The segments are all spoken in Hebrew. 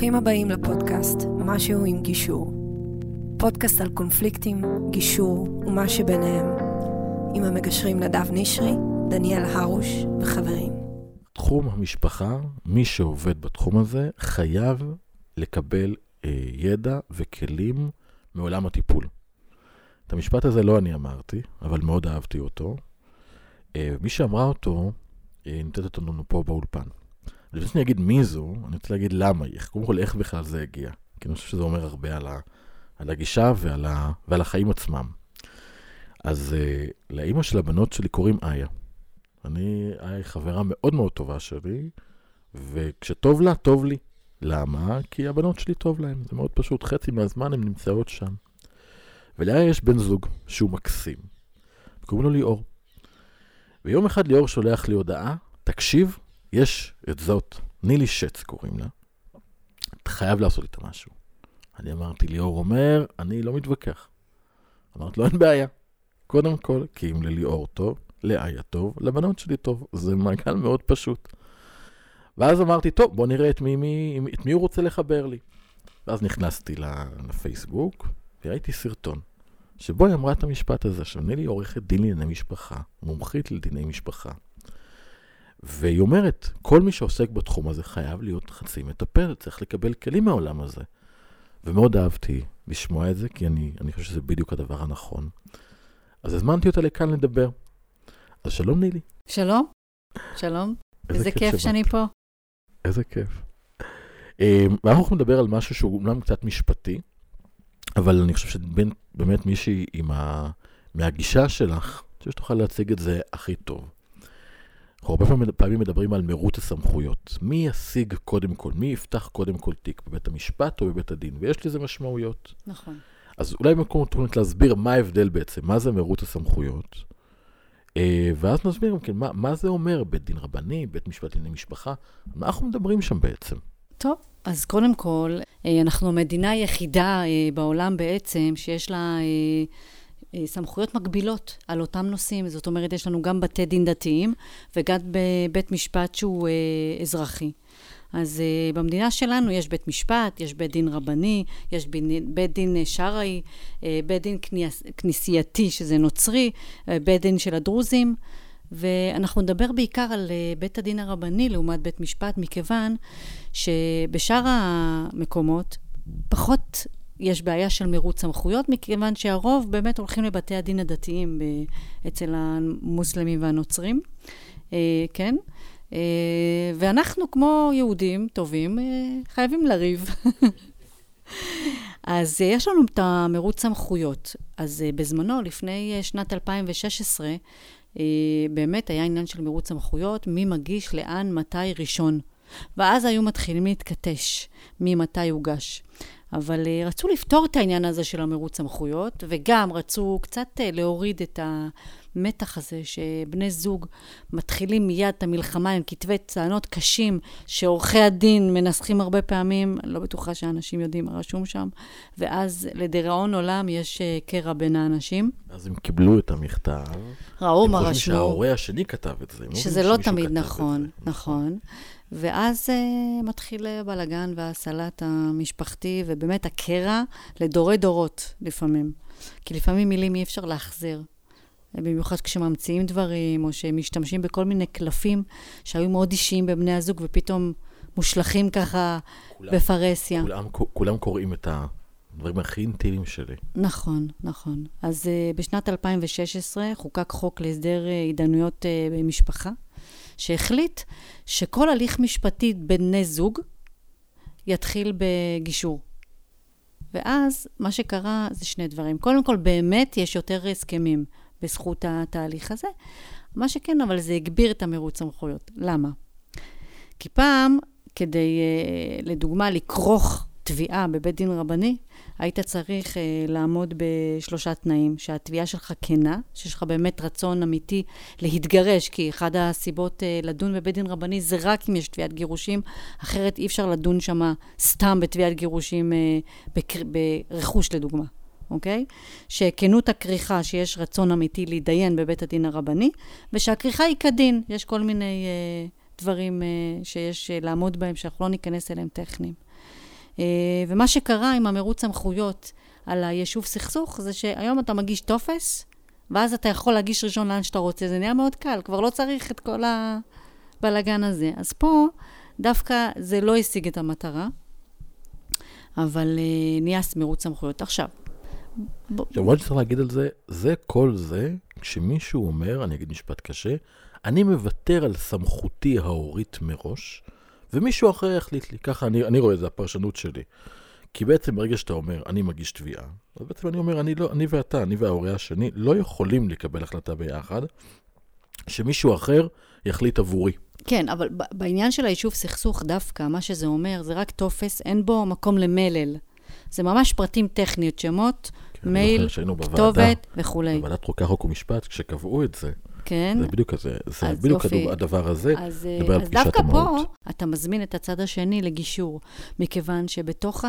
ברוכים הבאים לפודקאסט משהו עם גישור. פודקאסט על קונפליקטים, גישור ומה שביניהם. עם המגשרים נדב נשרי, דניאל הרוש וחברים. תחום המשפחה, מי שעובד בתחום הזה חייב לקבל אה, ידע וכלים מעולם הטיפול. את המשפט הזה לא אני אמרתי, אבל מאוד אהבתי אותו. אה, מי שאמרה אותו, אה, נמצאת אותנו פה באולפן. לפני שאני אגיד מי זו, אני רוצה להגיד למה היא, קודם כל איך בכלל זה הגיע. כי אני חושב שזה אומר הרבה על, ה, על הגישה ועל, ה, ועל החיים עצמם. אז uh, לאימא של הבנות שלי קוראים איה. אני, איה חברה מאוד מאוד טובה שלי, וכשטוב לה, טוב לי. למה? כי הבנות שלי טוב להן, זה מאוד פשוט, חצי מהזמן הן נמצאות שם. ולאיה יש בן זוג שהוא מקסים, קוראים לו ליאור. ויום אחד ליאור שולח לי הודעה, תקשיב, יש את זאת, נילי שץ קוראים לה, אתה חייב לעשות איתה משהו. אני אמרתי, ליאור אומר, אני לא מתווכח. אמרתי לו, אין בעיה. קודם כל, כי אם לליאור טוב, לאיה טוב, לבנות שלי טוב. זה מעגל מאוד פשוט. ואז אמרתי, טוב, בוא נראה את מי, מי, את מי הוא רוצה לחבר לי. ואז נכנסתי לפייסבוק, וראיתי סרטון, שבו היא אמרה את המשפט הזה. עכשיו, נילי עורכת דין לענייני משפחה, מומחית לדיני משפחה. והיא אומרת, כל מי שעוסק בתחום הזה חייב להיות חצי מטפל, צריך לקבל כלים מהעולם הזה. ומאוד אהבתי לשמוע את זה, כי אני, אני חושב שזה בדיוק הדבר הנכון. אז הזמנתי אותה לכאן לדבר. אז שלום נילי. שלום, שלום. איזה, איזה כיף, כיף שאני פה. איזה כיף. אמ, ואנחנו הולכים לדבר על משהו שהוא אומנם קצת משפטי, אבל אני חושב שבאמת מישהי עם ה... מהגישה שלך, אני חושב שתוכל להציג את זה הכי טוב. אנחנו הרבה פעמים מדברים על מרוץ הסמכויות. מי ישיג קודם כל, מי יפתח קודם כל תיק, בבית המשפט או בבית הדין, ויש לזה משמעויות. נכון. אז אולי במקום תוכנית להסביר מה ההבדל בעצם, מה זה מרוץ הסמכויות, אה, ואז נסביר גם כן מה, מה זה אומר בית דין רבני, בית משפט לענייני משפחה, מה אנחנו מדברים שם בעצם. טוב, אז קודם כל, אה, אנחנו המדינה היחידה אה, בעולם בעצם שיש לה... אה, סמכויות מקבילות על אותם נושאים. זאת אומרת, יש לנו גם בתי דין דתיים וגם בבית משפט שהוא אה, אזרחי. אז uh, במדינה שלנו יש בית משפט, יש בית דין רבני, יש בית, דין שרעי, uh, בית דין כניס, כנסייתי, שזה נוצרי, uh, בית דין של הדרוזים, ואנחנו נדבר בעיקר על בית הדין הרבני לעומת בית משפט, מכיוון שבשאר המקומות פחות יש בעיה של מרוץ סמכויות, מכיוון שהרוב באמת הולכים לבתי הדין הדתיים אצל המוסלמים והנוצרים, אה, כן? אה, ואנחנו, כמו יהודים טובים, אה, חייבים לריב. אז יש לנו את המרוץ סמכויות. אז בזמנו, לפני שנת 2016, באמת היה עניין של מרוץ סמכויות, מי מגיש לאן, מתי ראשון. ואז היו מתחילים להתכתש ממתי הוגש. אבל uh, רצו לפתור את העניין הזה של המרוץ סמכויות, וגם רצו קצת uh, להוריד את המתח הזה, שבני זוג מתחילים מיד את המלחמה עם כתבי טענות קשים, שעורכי הדין מנסחים הרבה פעמים, לא בטוחה שאנשים יודעים מה רשום שם, ואז לדיראון עולם יש uh, קרע בין האנשים. אז הם קיבלו את המכתב. ראו מה רשמו. הם חושבים שההורה השני כתב את זה. שזה לא תמיד נכון, נכון. ואז uh, מתחיל הבלגן והסלט המשפחתי, ובאמת הקרע לדורי דורות לפעמים. כי לפעמים מילים אי אפשר להחזיר. במיוחד כשממציאים דברים, או שמשתמשים בכל מיני קלפים שהיו מאוד אישיים בבני הזוג, ופתאום מושלכים ככה כולם, בפרהסיה. כולם, כולם קוראים את הדברים הכי אינטימיים שלי. נכון, נכון. אז uh, בשנת 2016 חוקק חוק להסדר uh, התדיינויות uh, במשפחה. שהחליט שכל הליך משפטי בני זוג יתחיל בגישור. ואז מה שקרה זה שני דברים. קודם כל, באמת יש יותר הסכמים בזכות התהליך הזה. מה שכן, אבל זה הגביר את המרוץ סמכויות. למה? כי פעם, כדי, אה, לדוגמה, לכרוך תביעה בבית דין רבני, היית צריך uh, לעמוד בשלושה תנאים, שהתביעה שלך כנה, שיש לך באמת רצון אמיתי להתגרש, כי אחת הסיבות uh, לדון בבית דין רבני זה רק אם יש תביעת גירושים, אחרת אי אפשר לדון שם סתם בתביעת גירושים uh, בקר... ברכוש לדוגמה. אוקיי? שכנות הכריכה, שיש רצון אמיתי להתדיין בבית הדין הרבני, ושהכריכה היא כדין. יש כל מיני uh, דברים uh, שיש uh, לעמוד בהם, שאנחנו לא ניכנס אליהם טכניים. אה, ומה שקרה עם המרוץ סמכויות על היישוב סכסוך, זה שהיום אתה מגיש טופס, ואז אתה יכול להגיש ראשון לאן שאתה רוצה. זה נהיה מאוד קל, כבר לא צריך את כל הבלגן הזה. אז פה דווקא זה לא השיג את המטרה, אבל uh, נהיה מרוץ סמכויות. עכשיו. עכשיו, מה שצריך להגיד על זה, זה כל זה, כשמישהו אומר, אני אגיד משפט קשה, אני מוותר על סמכותי ההורית מראש, ומישהו אחר יחליט לי. ככה אני, אני רואה את זה, הפרשנות שלי. כי בעצם ברגע שאתה אומר, אני מגיש תביעה, אז בעצם אני אומר, אני, לא, אני ואתה, אני וההורה השני, לא יכולים לקבל החלטה ביחד, שמישהו אחר יחליט עבורי. כן, אבל בעניין של היישוב סכסוך דווקא, מה שזה אומר, זה רק טופס, אין בו מקום למלל. זה ממש פרטים טכניות, שמות, כן, מייל, כתובת וכולי. בוועדת חוקה, חוק ומשפט, כשקבעו את זה, כן. זה בדיוק, זה, זה בדיוק יופי. הדבר הזה, אז, לדבר על פגישת המהות. אז דווקא פה אתה מזמין את הצד השני לגישור, מכיוון שבתוך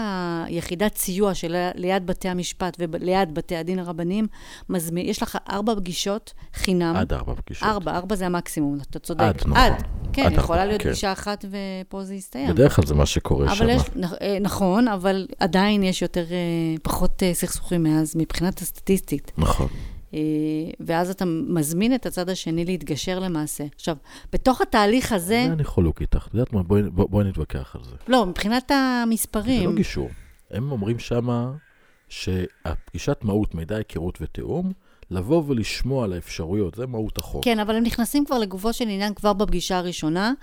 היחידת סיוע של ליד בתי המשפט וליד בתי הדין הרבניים, מזמין, יש לך ארבע פגישות חינם. עד ארבע פגישות. ארבע, ארבע זה המקסימום, אתה צודק. עד, נכון. עד, כן, עד יכולה להיות כן. פגישה אחת ופה זה יסתיים. בדרך כלל זה מה שקורה שם. יש, אה, נכון, אבל עדיין יש יותר, אה, פחות אה, סכסוכים מאז, מבחינת הסטטיסטית. נכון. אה, ואז אתה מזמין את הצד השני להתגשר למעשה. עכשיו, בתוך התהליך הזה... זה אני חולוק איתך. את יודעת מה? בואי, בואי נתווכח על זה. לא, מבחינת המספרים... זה לא גישור. הם אומרים שמה שהפגישת מהות, מידע, היכרות ותיאום, לבוא ולשמוע על האפשרויות, זה מהות החוק. כן, אבל הם נכנסים כבר לגופו של עניין כבר בפגישה הראשונה.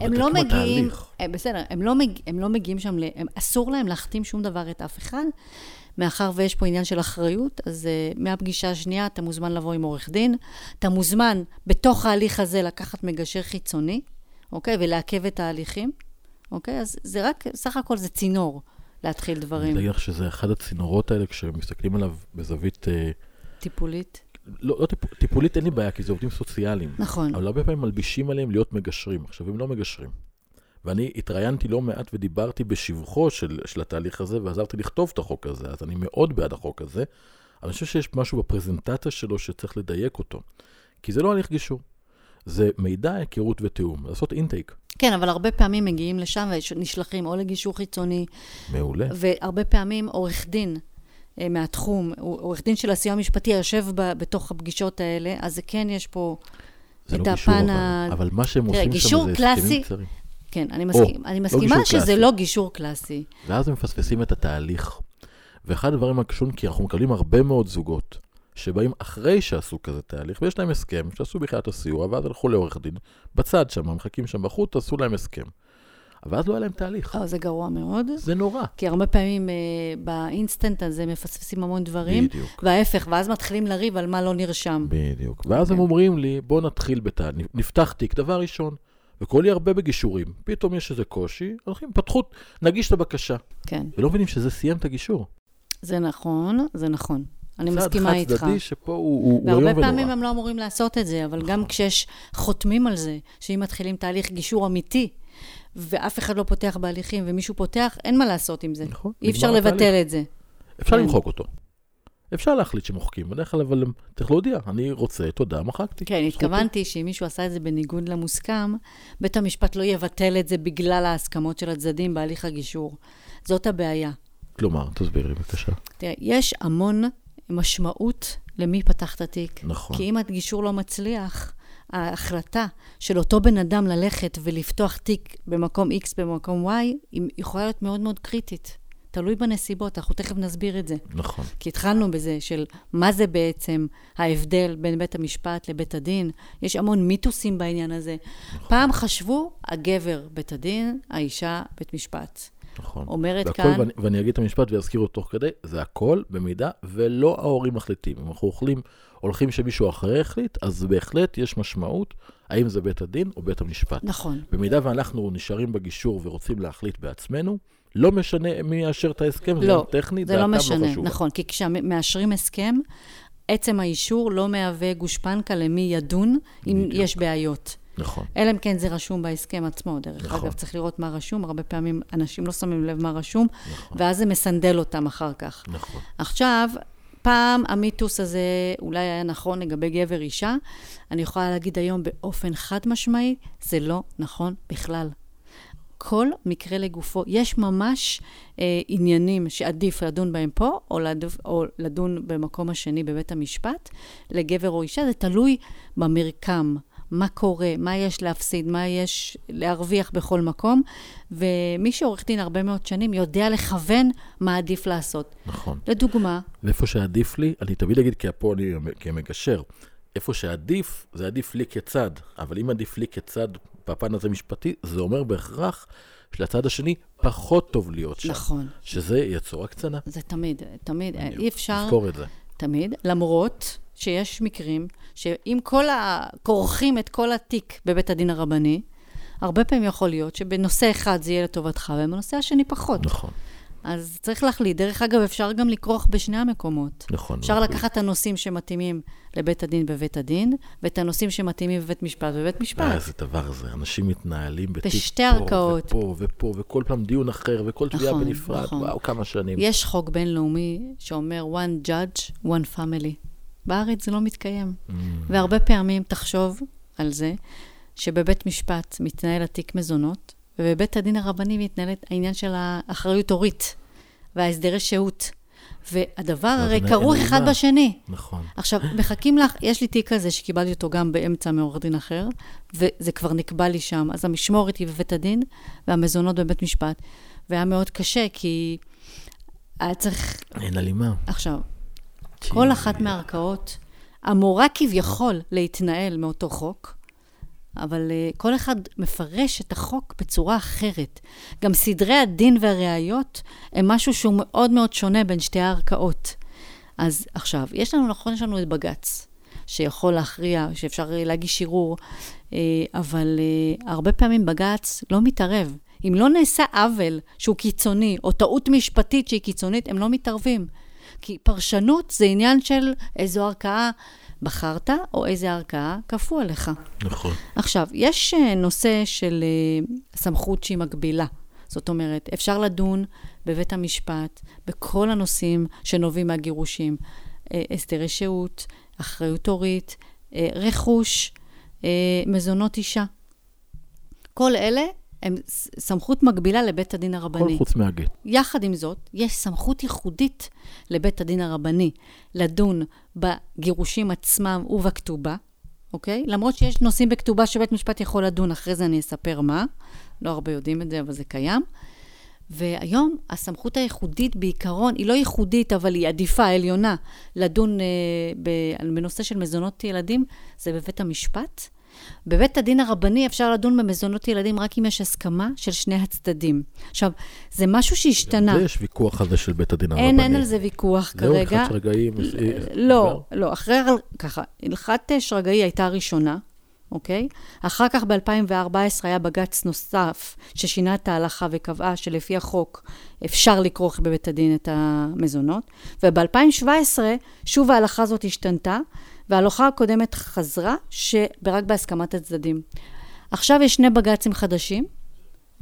הם לא מגיעים... בסדר, הם לא, מג, הם לא מגיעים שם, הם, אסור להם להחתים שום דבר את אף אחד. מאחר ויש פה עניין של אחריות, אז uh, מהפגישה השנייה אתה מוזמן לבוא עם עורך דין. אתה מוזמן בתוך ההליך הזה לקחת מגשר חיצוני, אוקיי? ולעכב את ההליכים, אוקיי? אז זה רק, סך הכל זה צינור להתחיל דברים. אני לך שזה אחד הצינורות האלה, כשמסתכלים עליו בזווית... Uh, טיפולית? לא, לא טיפ, טיפולית אין לי בעיה, כי זה עובדים סוציאליים. נכון. אבל הרבה פעמים מלבישים עליהם להיות מגשרים. עכשיו, הם לא מגשרים. ואני התראיינתי לא מעט ודיברתי בשבחו של, של התהליך הזה, ועזרתי לכתוב את החוק הזה, אז אני מאוד בעד החוק הזה. אבל אני חושב שיש משהו בפרזנטציה שלו שצריך לדייק אותו. כי זה לא הליך גישור. זה מידע, היכרות ותיאום, לעשות אינטייק. כן, אבל הרבה פעמים מגיעים לשם ונשלחים או לגישור חיצוני. מעולה. והרבה פעמים עורך דין אה, מהתחום, עורך דין של הסיוע המשפטי יושב ב, בתוך הפגישות האלה, אז כן יש פה את לא גישור, ה... אבל, אבל מה שהם עושים שם זה הסכמים קצרים. כן, אני, מסכים, או, אני לא מסכימה לא שזה קלאסי. לא גישור קלאסי. ואז הם מפספסים את התהליך. ואחד הדברים הקשורים, כי אנחנו מקבלים הרבה מאוד זוגות שבאים אחרי שעשו כזה תהליך, ויש להם הסכם, שעשו בכלל את הסיוע, ואז הלכו לעורך דין, בצד שם, מחכים שם בחוץ, עשו להם הסכם. אבל אז לא היה להם תהליך. או, זה גרוע מאוד. זה נורא. כי הרבה פעמים אה, באינסטנט הזה מפספסים המון דברים. בדיוק. וההפך, ואז מתחילים לריב על מה לא נרשם. בדיוק. ואז okay. הם אומרים לי, בוא נתחיל בתהליך, נפתח תיק, דבר ראשון. וכל לי הרבה בגישורים. פתאום יש איזה קושי, הולכים, פתחו, נגיש את הבקשה. כן. ולא מבינים שזה סיים את הגישור. זה נכון, זה נכון. אני מסכימה איתך. צעד חד צדדי שפה הוא, הוא, הוא איום ונורא. והרבה פעמים הם לא אמורים לעשות את זה, אבל נכון. גם כשיש חותמים על זה, שאם מתחילים תהליך גישור אמיתי, ואף אחד לא פותח בהליכים, ומישהו פותח, אין מה לעשות עם זה. נכון. אי אפשר לבטל. את זה. אפשר כן. למחוק אותו. אפשר להחליט שמוחקים, בדרך כלל אבל צריך להודיע, אני רוצה, תודה, מחקתי. כן, התכוונתי שאם מישהו עשה את זה בניגוד למוסכם, בית המשפט לא יבטל את זה בגלל ההסכמות של הצדדים בהליך הגישור. זאת הבעיה. כלומר, תסבירי בבקשה. תראה, יש המון משמעות למי פתח את התיק. נכון. כי אם הגישור לא מצליח, ההחלטה של אותו בן אדם ללכת ולפתוח תיק במקום X במקום Y, היא יכולה להיות מאוד מאוד קריטית. תלוי בנסיבות, אנחנו תכף נסביר את זה. נכון. כי התחלנו בזה של מה זה בעצם ההבדל בין בית המשפט לבית הדין. יש המון מיתוסים בעניין הזה. נכון. פעם חשבו, הגבר בית הדין, האישה בית משפט. נכון. אומרת והכל, כאן... ואני, ואני אגיד את המשפט ואזכיר אותו תוך כדי, זה הכל במידה ולא ההורים מחליטים. אם אנחנו אוכלים, הולכים שמישהו אחר יחליט, אז בהחלט יש משמעות האם זה בית הדין או בית המשפט. נכון. במידה ואנחנו נשארים בגישור ורוצים להחליט בעצמנו, לא משנה מי יאשר את ההסכם, לא, זה טכנית, זה, זה לא משנה, לא נכון, כי כשמאשרים הסכם, עצם האישור לא מהווה גושפנקה למי ידון אם בדיוק. יש בעיות. נכון. אלא אם כן זה רשום בהסכם עצמו, דרך נכון. אגב, צריך לראות מה רשום, הרבה פעמים אנשים לא שמים לב מה רשום, נכון. ואז זה מסנדל אותם אחר כך. נכון. עכשיו, פעם המיתוס הזה אולי היה נכון לגבי גבר אישה, אני יכולה להגיד היום באופן חד משמעי, זה לא נכון בכלל. כל מקרה לגופו. יש ממש אה, עניינים שעדיף לדון בהם פה, או, לדוף, או לדון במקום השני בבית המשפט, לגבר או אישה, זה תלוי במרקם. מה קורה, מה יש להפסיד, מה יש להרוויח בכל מקום, ומי שעורך דין הרבה מאוד שנים יודע לכוון מה עדיף לעשות. נכון. לדוגמה, ואיפה שעדיף לי, אני תמיד אגיד, כי פה אני כמגשר, איפה שעדיף, זה עדיף לי כצד. אבל אם עדיף לי כצד בפן הזה משפטי, זה אומר בהכרח שלצד השני פחות טוב להיות שם. נכון. שזה יצור הקצנה. זה תמיד, תמיד, אי אפשר... לזכור את זה. תמיד, למרות שיש מקרים שאם כל ה... כורכים את כל התיק בבית הדין הרבני, הרבה פעמים יכול להיות שבנושא אחד זה יהיה לטובתך, ובנושא השני פחות. נכון. אז צריך להחליט. דרך אגב, אפשר גם לכרוך בשני המקומות. נכון. אפשר נכון. לקחת את הנושאים שמתאימים לבית הדין בבית הדין, ואת הנושאים שמתאימים בבית משפט בבית משפט. אה, איזה דבר זה. אנשים מתנהלים בתיק בשתי ערכאות. ופה ופה, וכל פעם דיון אחר, וכל תביעה נכון, בנפרד. נכון. וואו, כמה שנים. יש חוק בינלאומי שאומר one judge, one family. בארץ זה לא מתקיים. Mm, והרבה פעמים תחשוב על זה, שבבית משפט מתנהל התיק מזונות, ובבית הדין הרבני מתנהל העניין של האחריות הורית וההסדרי שהות. והדבר הרי כרוך אחד. בשני. נכון. עכשיו, מחכים לך, יש לי תיק כזה שקיבלתי אותו גם באמצע מעורך דין אחר, וזה כבר נקבע לי שם. אז המשמורת היא בבית הדין, והמזונות בבית משפט. והיה מאוד קשה, כי היה צריך... אין הלימה. עכשיו, כל אחת מהערכאות אמורה כביכול להתנהל מאותו חוק, אבל uh, כל אחד מפרש את החוק בצורה אחרת. גם סדרי הדין והראיות הם משהו שהוא מאוד מאוד שונה בין שתי הערכאות. אז עכשיו, יש לנו, נכון, יש לנו את בג"ץ, שיכול להכריע, שאפשר אה, להגיש ערעור, אה, אבל אה, הרבה פעמים בג"ץ לא מתערב. אם לא נעשה עוול שהוא קיצוני, או טעות משפטית שהיא קיצונית, הם לא מתערבים. כי פרשנות זה עניין של איזו ערכאה בחרת, או איזה ערכאה כפו עליך. נכון. עכשיו, יש אה, נושא של אה, סמכות שהיא מקבילה. זאת אומרת, אפשר לדון בבית המשפט בכל הנושאים שנובעים מהגירושים. אה, הסדרי שהות, אחריות הורית, רכוש, מזונות אישה. כל אלה הם סמכות מקבילה לבית הדין הרבני. הכל חוץ מהגט. יחד עם זאת, יש סמכות ייחודית לבית הדין הרבני לדון בגירושים עצמם ובכתובה, אוקיי? למרות שיש נושאים בכתובה שבית משפט יכול לדון, אחרי זה אני אספר מה. לא הרבה יודעים את זה, אבל זה קיים. והיום הסמכות הייחודית בעיקרון, היא לא ייחודית, אבל היא עדיפה, עליונה, לדון אה, בנושא של מזונות ילדים, זה בבית המשפט. בבית הדין הרבני אפשר לדון במזונות ילדים רק אם יש הסכמה של שני הצדדים. עכשיו, זה משהו שהשתנה. זה יש ויכוח על זה של בית הדין הרבני. אין, אין על זה ויכוח זהו, כרגע. הלכת שרגאים. אה, לא, לא, אחרי, ככה, הלכת שרגאי הייתה הראשונה, אוקיי? אחר כך ב-2014 היה בג"ץ נוסף ששינה את ההלכה וקבעה שלפי החוק אפשר לכרוך בבית הדין את המזונות, וב-2017 שוב ההלכה הזאת השתנתה, וההלכה הקודמת חזרה שרק בהסכמת הצדדים. עכשיו יש שני בג"צים חדשים,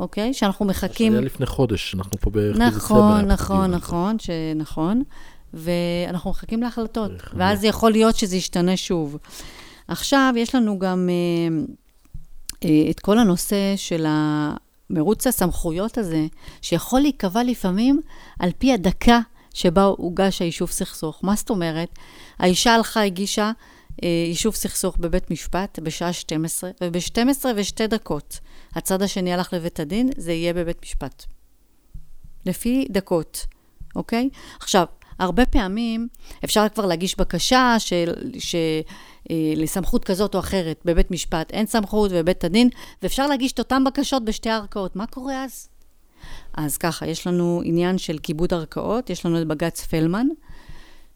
אוקיי? שאנחנו מחכים... זה היה לפני חודש, אנחנו פה בערך נכון, נכון, נכון, שנכון. ואנחנו מחכים להחלטות. ואז יכול להיות שזה ישתנה שוב. עכשיו, יש לנו גם אה, אה, את כל הנושא של מרוץ הסמכויות הזה, שיכול להיקבע לפעמים על פי הדקה שבה הוגש היישוב סכסוך. מה זאת אומרת? האישה הלכה, הגישה אה, יישוב סכסוך בבית משפט בשעה 12, וב-12 ושתי דקות הצד השני הלך לבית הדין, זה יהיה בבית משפט. לפי דקות, אוקיי? עכשיו, הרבה פעמים אפשר כבר להגיש בקשה של, ש, אה, לסמכות כזאת או אחרת בבית משפט. אין סמכות בבית הדין, ואפשר להגיש את אותן בקשות בשתי ערכאות. מה קורה אז? אז ככה, יש לנו עניין של כיבוד ערכאות, יש לנו את בג"ץ פלמן,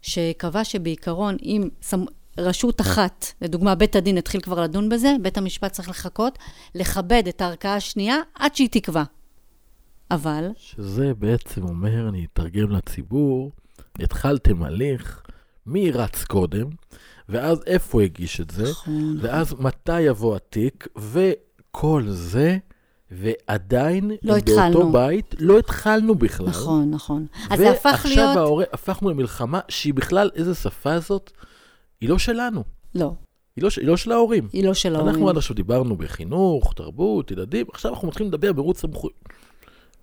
שקבע שבעיקרון, אם סמ... רשות אחת, לדוגמה, בית הדין התחיל כבר לדון בזה, בית המשפט צריך לחכות, לכבד את הערכאה השנייה עד שהיא תקבע. אבל, שזה בעצם אומר, אני אתרגם לציבור, התחלתם הליך, מי רץ קודם, ואז איפה הגיש את זה, נכון, ואז מתי יבוא התיק, וכל זה, ועדיין, לא התחלנו. באותו בית, לא התחלנו בכלל. נכון, נכון. אז זה הפך להיות... ועכשיו ההורה, הפכנו למלחמה שהיא בכלל, איזה שפה זאת? היא לא שלנו. לא. היא לא, היא לא של ההורים. היא לא של ההורים. אנחנו עד עכשיו דיברנו בחינוך, תרבות, ילדים, עכשיו אנחנו מתחילים לדבר במרוץ סמכויות.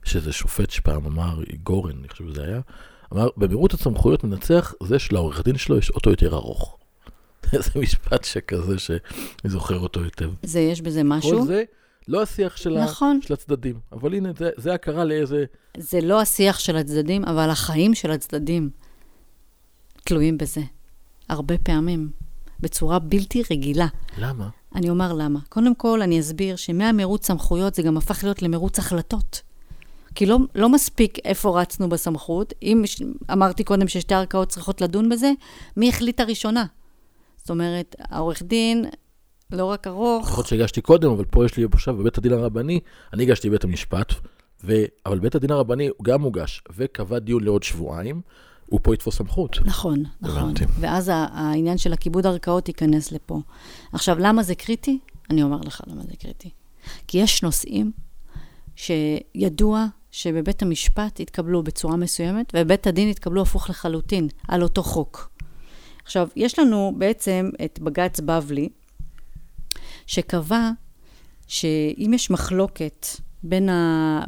יש איזה שופט שפעם אמר, גורן, אני חושב שזה היה, אמר, במרוץ הסמכויות מנצח זה שלעורך דין שלו יש אוטו יותר ארוך. איזה משפט שכזה שאני זוכר אותו היטב. זה, יש בזה משהו. כל זה לא השיח של, נכון. ה, של הצדדים. אבל הנה, זה, זה הכרה לאיזה... זה לא השיח של הצדדים, אבל החיים של הצדדים תלויים בזה. הרבה פעמים. בצורה בלתי רגילה. למה? אני אומר למה. קודם כל, אני אסביר שמהמרוץ סמכויות זה גם הפך להיות למרוץ החלטות. כי לא, לא מספיק איפה רצנו בסמכות. אם אמרתי קודם ששתי ערכאות צריכות לדון בזה, מי החליט הראשונה? זאת אומרת, העורך דין, לא רק ארוך... יכול להיות שהגשתי קודם, אבל פה יש לי עכשיו בבית הדין הרבני, אני הגשתי בבית המשפט, ו... אבל בית הדין הרבני גם הוגש, וקבע דיון לעוד שבועיים, הוא פה יתפוס סמכות. נכון, נכון. הבנתי. ואז העניין של הכיבוד ערכאות ייכנס לפה. עכשיו, למה זה קריטי? אני אומר לך למה זה קריטי. כי יש נושאים שידוע שבבית המשפט התקבלו בצורה מסוימת, ובבית הדין התקבלו הפוך לחלוטין, על אותו חוק. עכשיו, יש לנו בעצם את בג"ץ בבלי, שקבע שאם יש מחלוקת בין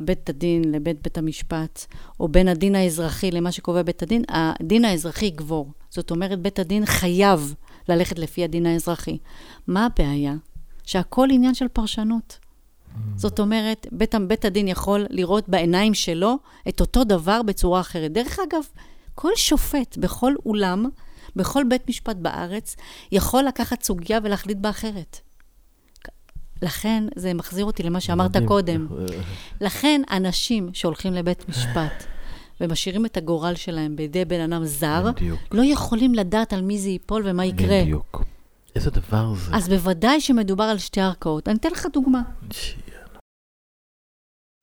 בית הדין לבית בית המשפט, או בין הדין האזרחי למה שקובע בית הדין, הדין האזרחי יגבור. זאת אומרת, בית הדין חייב ללכת לפי הדין האזרחי. מה הבעיה? שהכל עניין של פרשנות. זאת אומרת, בית, בית הדין יכול לראות בעיניים שלו את אותו דבר בצורה אחרת. דרך אגב, כל שופט בכל אולם, בכל בית משפט בארץ, יכול לקחת סוגיה ולהחליט בה אחרת. לכן זה מחזיר אותי למה שאמרת מדהים. קודם. לכן אנשים שהולכים לבית משפט ומשאירים את הגורל שלהם בידי בן אדם זר, בדיוק. לא יכולים לדעת על מי זה ייפול ומה יקרה. בדיוק. איזה דבר זה. אז בוודאי שמדובר על שתי ערכאות. אני אתן לך דוגמה.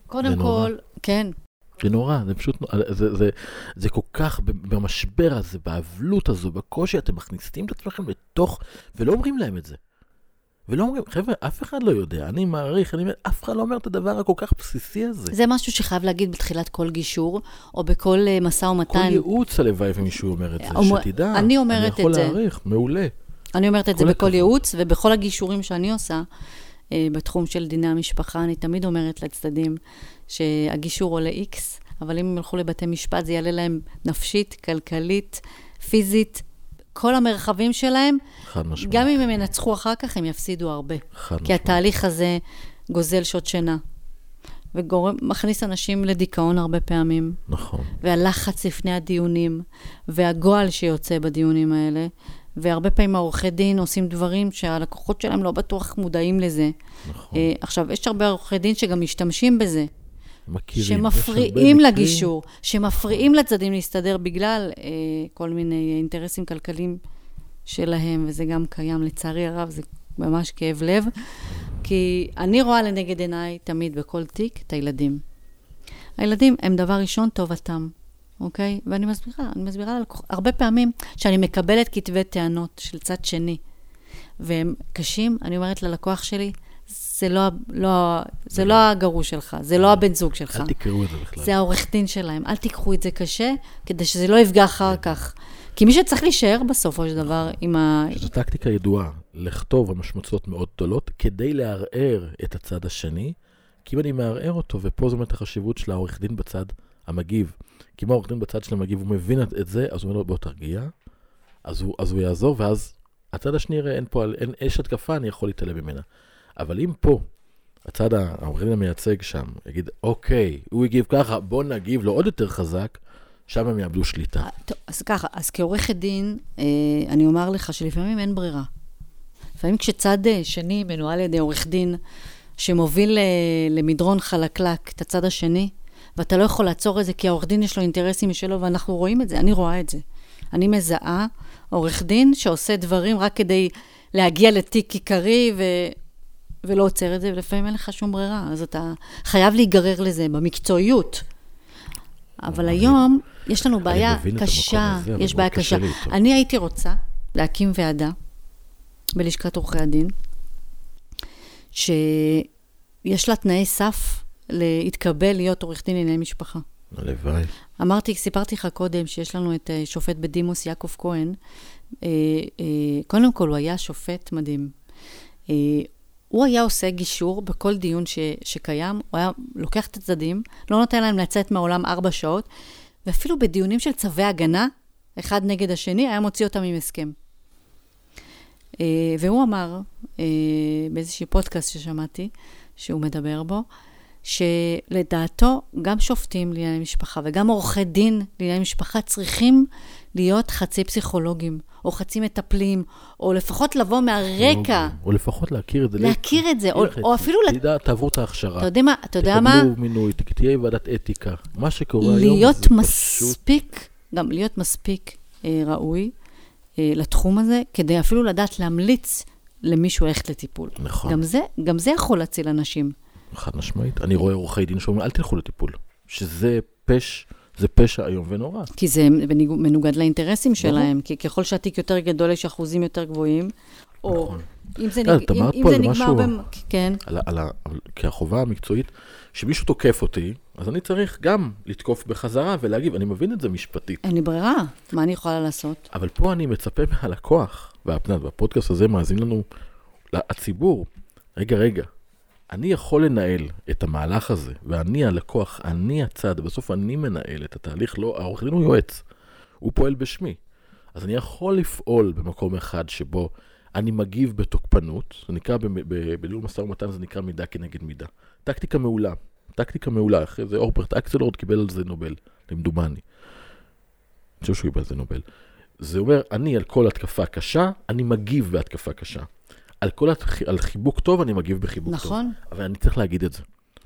קודם כל. כן. זה נורא, זה פשוט, זה, זה, זה, זה כל כך, במשבר הזה, באבלות הזו, בקושי, אתם מכניסים את עצמכם לתוך, ולא אומרים להם את זה. ולא אומרים, חבר'ה, אף אחד לא יודע, אני מעריך, אני אומר, אף אחד לא אומר את הדבר הכל כך בסיסי הזה. זה משהו שחייב להגיד בתחילת כל גישור, או בכל uh, משא ומתן. כל ייעוץ הלוואי ומישהו אומר את זה, אומר, שתדע. אני. אני יכול להעריך, מעולה. אני אומרת את זה בכל ייעוץ, ובכל הגישורים שאני עושה, uh, בתחום של דיני המשפחה, אני תמיד אומרת לצדדים שהגישור עולה איקס, אבל אם הם ילכו לבתי משפט, זה יעלה להם נפשית, כלכלית, פיזית, כל המרחבים שלהם, חד משמעית. גם אם הם ינצחו אחר כך, הם יפסידו הרבה. חד משמעית. כי התהליך הזה גוזל שעות שינה. ומכניס אנשים לדיכאון הרבה פעמים. נכון. והלחץ לפני הדיונים, והגועל שיוצא בדיונים האלה. והרבה פעמים העורכי דין עושים דברים שהלקוחות שלהם לא בטוח מודעים לזה. נכון. Uh, עכשיו, יש הרבה עורכי דין שגם משתמשים בזה. מכירים. שמפריעים לגישור, שמפריעים לצדדים להסתדר בגלל אה, כל מיני אינטרסים כלכליים שלהם, וזה גם קיים, לצערי הרב, זה ממש כאב לב. כי אני רואה לנגד עיניי תמיד בכל תיק את הילדים. הילדים הם דבר ראשון טובתם, אוקיי? ואני מסבירה, אני מסבירה ללקוח, הרבה פעמים שאני מקבלת כתבי טענות של צד שני, והם קשים, אני אומרת ללקוח שלי, זה לא, לא, זה לא הגרוש שלך, זה לא הבן זוג שלך. אל תקראו את זה בכלל. זה העורך דין שלהם. אל תיקחו את זה קשה, כדי שזה לא יפגע אחר כך. כי מי שצריך להישאר בסופו של דבר עם ה... שזו טקטיקה ידועה, לכתוב על משמצות מאוד גדולות, כדי לערער את הצד השני, כי אם אני מערער אותו, ופה זאת אומרת החשיבות של העורך דין בצד המגיב. כי אם העורך דין בצד של המגיב, הוא מבין את זה, אז הוא אומר לו, בוא תרגיע, אז הוא, אז הוא יעזור, ואז הצד השני יראה, אין פה, אין, יש התקפה, אני יכול להתעלם ממנה. אבל אם פה, הצד העורך דין המייצג שם, יגיד, אוקיי, הוא הגיב ככה, בוא נגיב לו עוד יותר חזק, שם הם יאבדו שליטה. אה, טוב, אז ככה, אז כעורכת דין, אה, אני אומר לך שלפעמים אין ברירה. לפעמים כשצד אה, שני מנוהל על ידי עורך דין, שמוביל למדרון חלקלק את הצד השני, ואתה לא יכול לעצור את זה, כי העורך דין יש לו אינטרסים משלו, ואנחנו רואים את זה, אני רואה את זה. אני מזהה עורך דין שעושה דברים רק כדי להגיע לתיק עיקרי, ו... ולא עוצר את זה, ולפעמים אין לך שום ברירה. אז אתה חייב להיגרר לזה במקצועיות. אבל היום יש לנו בעיה קשה, יש בעיה קשה. אני הייתי רוצה להקים ועדה בלשכת עורכי הדין, שיש לה תנאי סף להתקבל להיות עורך דין לענייני משפחה. הלוואי. אמרתי, סיפרתי לך קודם שיש לנו את אה, שופט בדימוס יעקב כהן. אה, אה, קודם כל, הוא היה שופט מדהים. הוא היה עושה גישור בכל דיון ש, שקיים, הוא היה לוקח את הצדדים, לא נותן להם לצאת מהעולם ארבע שעות, ואפילו בדיונים של צווי הגנה, אחד נגד השני, היה מוציא אותם עם הסכם. אה, והוא אמר, אה, באיזשהו פודקאסט ששמעתי, שהוא מדבר בו, שלדעתו גם שופטים לענייני משפחה וגם עורכי דין לענייני משפחה צריכים להיות חצי פסיכולוגים, או חצי מטפלים, או לפחות לבוא מהרקע. או לפחות להכיר את זה. להכיר את זה, או, או אפילו... תדע, תעברו את ההכשרה. אתה יודע מה? אתה יודע מה? תקבלו מינוי, תהיה ועדת אתיקה. מה שקורה היום זה להיות פשוט... מספיק, גם להיות מספיק אה, ראוי אה, לתחום הזה, כדי אפילו לדעת להמליץ למישהו ללכת לטיפול. נכון. גם זה, גם זה יכול להציל אנשים. חד משמעית. אני רואה עורכי דין שאומרים, אל תלכו לטיפול. שזה פש, זה פשע איום ונורא. כי זה מנוגד לאינטרסים שלהם, כי ככל שהתיק יותר גדול, יש אחוזים יותר גבוהים. או נכון. אם זה, כן, נג... אם, אם זה נגמר במ... כן, על, על, על, כי החובה המקצועית, שמישהו תוקף אותי, אז אני צריך גם לתקוף בחזרה ולהגיב. אני מבין את זה משפטית. אין לי ברירה, מה אני יכולה לעשות? אבל פה אני מצפה מהלקוח, והפודקאסט הזה מאזין לנו, הציבור, רגע, רגע, אני יכול לנהל את המהלך הזה, ואני הלקוח, אני הצד, בסוף אני מנהל את התהליך, לא, העורך דין הוא יועץ, הוא פועל בשמי. אז אני יכול לפעול במקום אחד שבו אני מגיב בתוקפנות, זה נקרא, ב- ב- בניהול משא ומתן זה נקרא מידה כנגד מידה. טקטיקה מעולה, טקטיקה מעולה, אחרי זה אורפרט אקסלורד קיבל על זה נובל, למדומני. אני חושב שהוא קיבל על זה נובל. זה אומר, אני על כל התקפה קשה, אני מגיב בהתקפה קשה. על כל התח... על חיבוק טוב, אני מגיב בחיבוק טוב. נכון? אבל אני צריך להגיד את זה.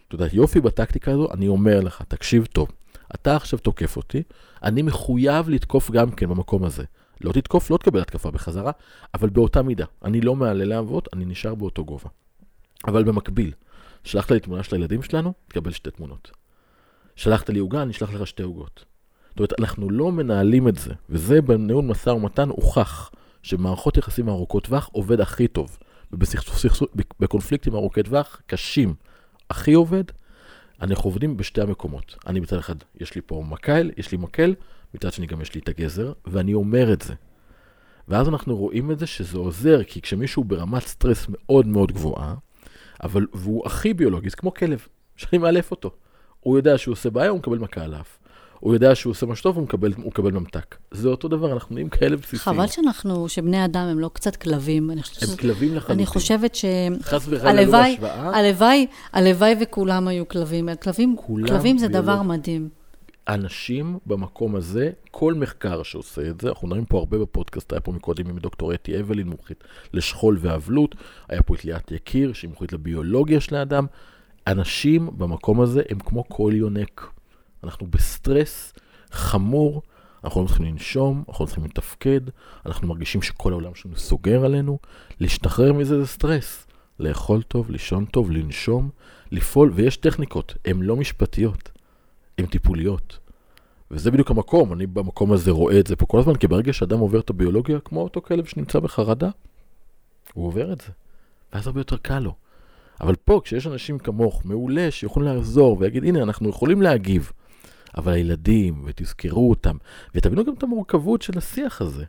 אתה יודע, יופי בטקטיקה הזו, אני אומר לך, תקשיב טוב, אתה עכשיו תוקף אותי, אני מחויב לתקוף גם כן במקום הזה. לא תתקוף, לא תקבל התקפה בחזרה, אבל באותה מידה. אני לא מעלה להבות, אני נשאר באותו גובה. אבל במקביל, שלחת לי תמונה של הילדים שלנו, תקבל שתי תמונות. שלחת לי עוגה, אני אשלח לך שתי עוגות. זאת אומרת, אנחנו לא מנהלים את זה, וזה בניהול משא ומתן הוכח, שמערכות יחסים ארוכות טווח עובד הכי טוב. ובסכסוך, סכסוך- בקונפליקטים ארוכי טווח קשים, הכי עובד, אנחנו עובדים בשתי המקומות. אני מצד אחד, יש לי פה מקל, יש לי מקל, מצד שני גם יש לי את הגזר, ואני אומר את זה. ואז אנחנו רואים את זה שזה עוזר, כי כשמישהו ברמת סטרס מאוד מאוד גבוהה, אבל, והוא הכי ביולוגי, זה כמו כלב, שאני מאלף אותו. הוא יודע שהוא עושה בעיה, הוא מקבל מכה על האף. הוא יודע שהוא עושה משהו טוב, הוא מקבל, הוא מקבל ממתק. זה אותו דבר, אנחנו נהיים כאלה בסיסיים. חבל שאנחנו, שבני אדם הם לא קצת כלבים. אני חושבת, הם כלבים לחלוטין. אני חושבת ש... חס וחלילה, לא בהשוואה. הלוואי, הלוואי וכולם היו כלבים. כלבים, כולם כלבים זה ביולוג- דבר מדהים. אנשים במקום הזה, כל מחקר שעושה את זה, אנחנו מדברים פה הרבה בפודקאסט, היה פה מקודם עם דוקטור אתי אבלין, מומחית לשכול ואבלות, היה פה את ליאת יקיר, שהיא מומחית לביולוגיה של האדם. אנשים במקום הזה הם כמו כל יונק. אנחנו בסטרס חמור, אנחנו לא מצליחים לנשום, אנחנו לא מצליחים לתפקד, אנחנו מרגישים שכל העולם שלנו סוגר עלינו. להשתחרר מזה זה סטרס. לאכול טוב, לישון טוב, לנשום, לפעול, ויש טכניקות, הן לא משפטיות. הן טיפוליות. וזה בדיוק המקום, אני במקום הזה רואה את זה פה כל הזמן, כי ברגע שאדם עובר את הביולוגיה, כמו אותו כלב שנמצא בחרדה, הוא עובר את זה. ואז הרבה יותר קל לו. אבל פה, כשיש אנשים כמוך, מעולה, שיכולים לעזור, ויגיד, הנה, אנחנו יכולים להגיב. אבל הילדים, ותזכרו אותם, ותבינו גם את המורכבות של השיח הזה.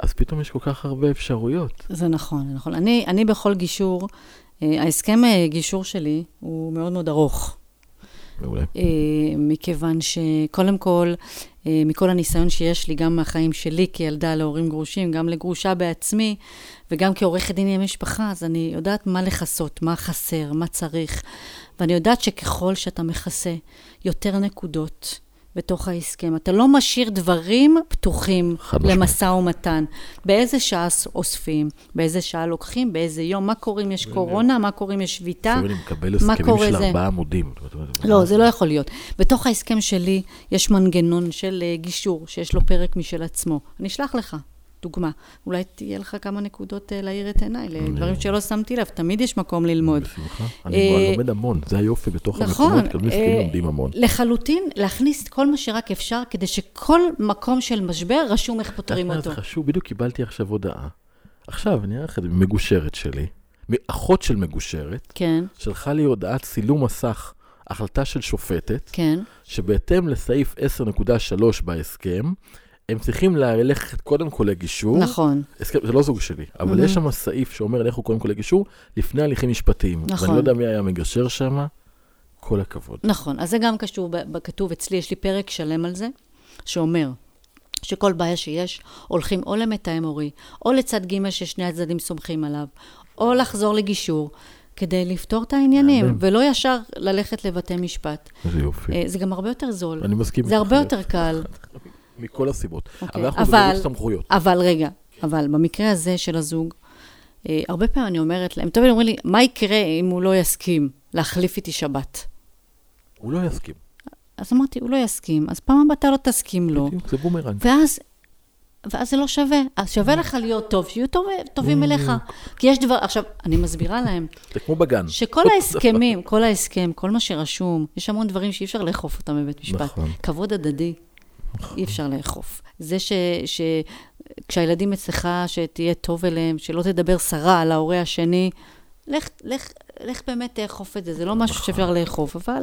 אז פתאום יש כל כך הרבה אפשרויות. זה נכון, זה נכון. אני, אני בכל גישור, אה, ההסכם אה, גישור שלי הוא מאוד מאוד ארוך. מעולה. אה, מכיוון שקודם כל, מכל הניסיון שיש לי, גם מהחיים שלי כילדה להורים גרושים, גם לגרושה בעצמי, וגם כעורכת דין עם משפחה, אז אני יודעת מה לכסות, מה חסר, מה צריך. ואני יודעת שככל שאתה מכסה יותר נקודות בתוך ההסכם, אתה לא משאיר דברים פתוחים. למשא ומתן. באיזה שעה אוספים, באיזה שעה לוקחים, באיזה יום, מה קורה אם יש קורונה, מה קורה אם יש שביתה. עכשיו אני מקבל מה הסכמים קורה של זה? ארבעה עמודים. לא, זה לא יכול להיות. בתוך ההסכם שלי יש מנגנון של אה, גישור, שיש לו פרק משל עצמו. אני אשלח לך דוגמה. אולי תהיה לך כמה נקודות אה, להאיר את עיניי, לדברים שלא שמתי לב. תמיד יש מקום ללמוד. בשמחה. אני אה, לומד המון, זה היופי בתוך נכון. המקומות, עסקיים אה, לומדים המון. לחלוטין, להכניס את כל מה שרק אפשר, כדי שכל מקום של משבר רשום איך פותרים אותו. זה חשוב? בדיוק קיבלתי עכשיו הודעה. עכשיו, אני אראה לך את זה, מגושרת שלי, אחות של מגושרת, כן. שלחה לי הודעת צילום מסך החלטה של שופטת, כן, שבהתאם לסעיף 10.3 בהסכם, הם צריכים ללכת קודם כל לגישור. נכון. הסכם, זה לא זוג שלי, אבל Mhm. יש שם סעיף שאומר לכו קודם כל לגישור, לפני הליכים משפטיים. נכון. ואני לא יודע מי היה מגשר שם, כל הכבוד. נכון, אז זה גם קשור, כתוב אצלי, יש לי פרק שלם על זה, שאומר שכל בעיה שיש, הולכים או למתאם הורי, או לצד ג' ששני הצדדים סומכים עליו, או לחזור לגישור, כדי לפתור את העניינים. ולא ישר ללכת לבתי משפט. איזה יופי. אה, זה גם הרבה יותר זול. אני מסכים זה. הרבה יותר קל. מכל הסיבות. אוקיי, אבל אנחנו במירוץ סמכויות. אבל רגע, אבל במקרה הזה של הזוג, אה, הרבה פעמים אני אומרת להם, תמיד אומרים לי, מה יקרה אם הוא לא יסכים להחליף איתי שבת? הוא לא יסכים. אז אמרתי, הוא לא יסכים, אז פעם הבאה אתה לא תסכים לו. בדיוק, זה בומרנג. ואז, ואז זה לא שווה. אז שווה לך להיות טוב, שיהיו טוב, טובים אליך. כי יש דבר, עכשיו, אני מסבירה להם, זה כמו בגן. שכל ההסכמים, כל ההסכם, כל מה שרשום, יש המון דברים שאי אפשר לאכוף אותם בבית משפט. נכון. כבוד הדדי, אי אפשר לאכוף. זה ש... ש... כשהילדים אצלך, שתהיה טוב אליהם, שלא תדבר סרה על ההורה השני, לך, לך, לך באמת תאכוף את זה. זה לא משהו נכון. שאפשר לאכוף, אבל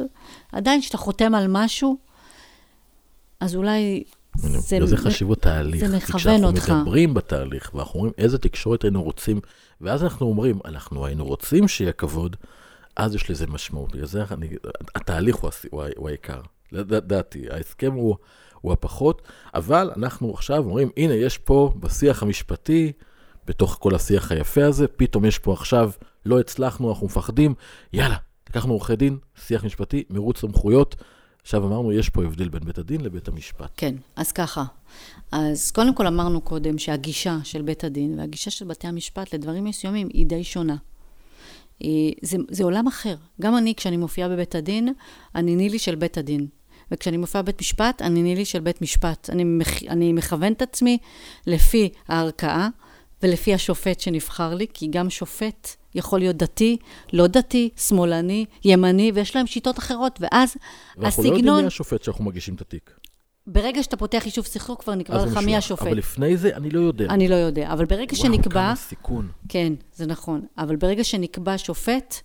עדיין כשאתה חותם על משהו, אז אולי זה... זה חשוב התהליך. זה כי מכוון אותך. כשאנחנו מדברים בתהליך, ואנחנו אומרים איזה תקשורת היינו רוצים, ואז אנחנו אומרים, אנחנו היינו רוצים שיהיה כבוד, אז יש לזה משמעות. בגלל זה אני, התהליך הוא, הוא, הוא העיקר. לדע- דעתי, ההסכם הוא, הוא הפחות, אבל אנחנו עכשיו אומרים, הנה, יש פה בשיח המשפטי, בתוך כל השיח היפה הזה, פתאום יש פה עכשיו, לא הצלחנו, אנחנו מפחדים, יאללה, לקחנו עורכי דין, שיח משפטי, מירוץ סמכויות. עכשיו אמרנו, יש פה הבדל בין בית הדין לבית המשפט. כן, אז ככה. אז קודם כל אמרנו קודם שהגישה של בית הדין והגישה של בתי המשפט לדברים מסוימים היא די שונה. אה, זה, זה עולם אחר. גם אני, כשאני מופיעה בבית הדין, אני נילי של בית הדין. וכשאני מופיעה בבית משפט, אני נילי של בית משפט. אני, מכ... אני מכוון את עצמי לפי הערכאה ולפי השופט שנבחר לי, כי גם שופט יכול להיות דתי, לא דתי, שמאלני, ימני, ויש להם שיטות אחרות, ואז ואנחנו לא יודעים הסגנון... מי השופט שאנחנו מגישים את התיק. ברגע שאתה פותח יישוב סכסוך, כבר נקבע לך מי. השופט. אבל לפני זה, אני לא יודע. אני לא יודע, אבל ברגע וואו, שנקבע, כמה סיכון. כן, זה נכון, אבל ברגע שנקבע שופט,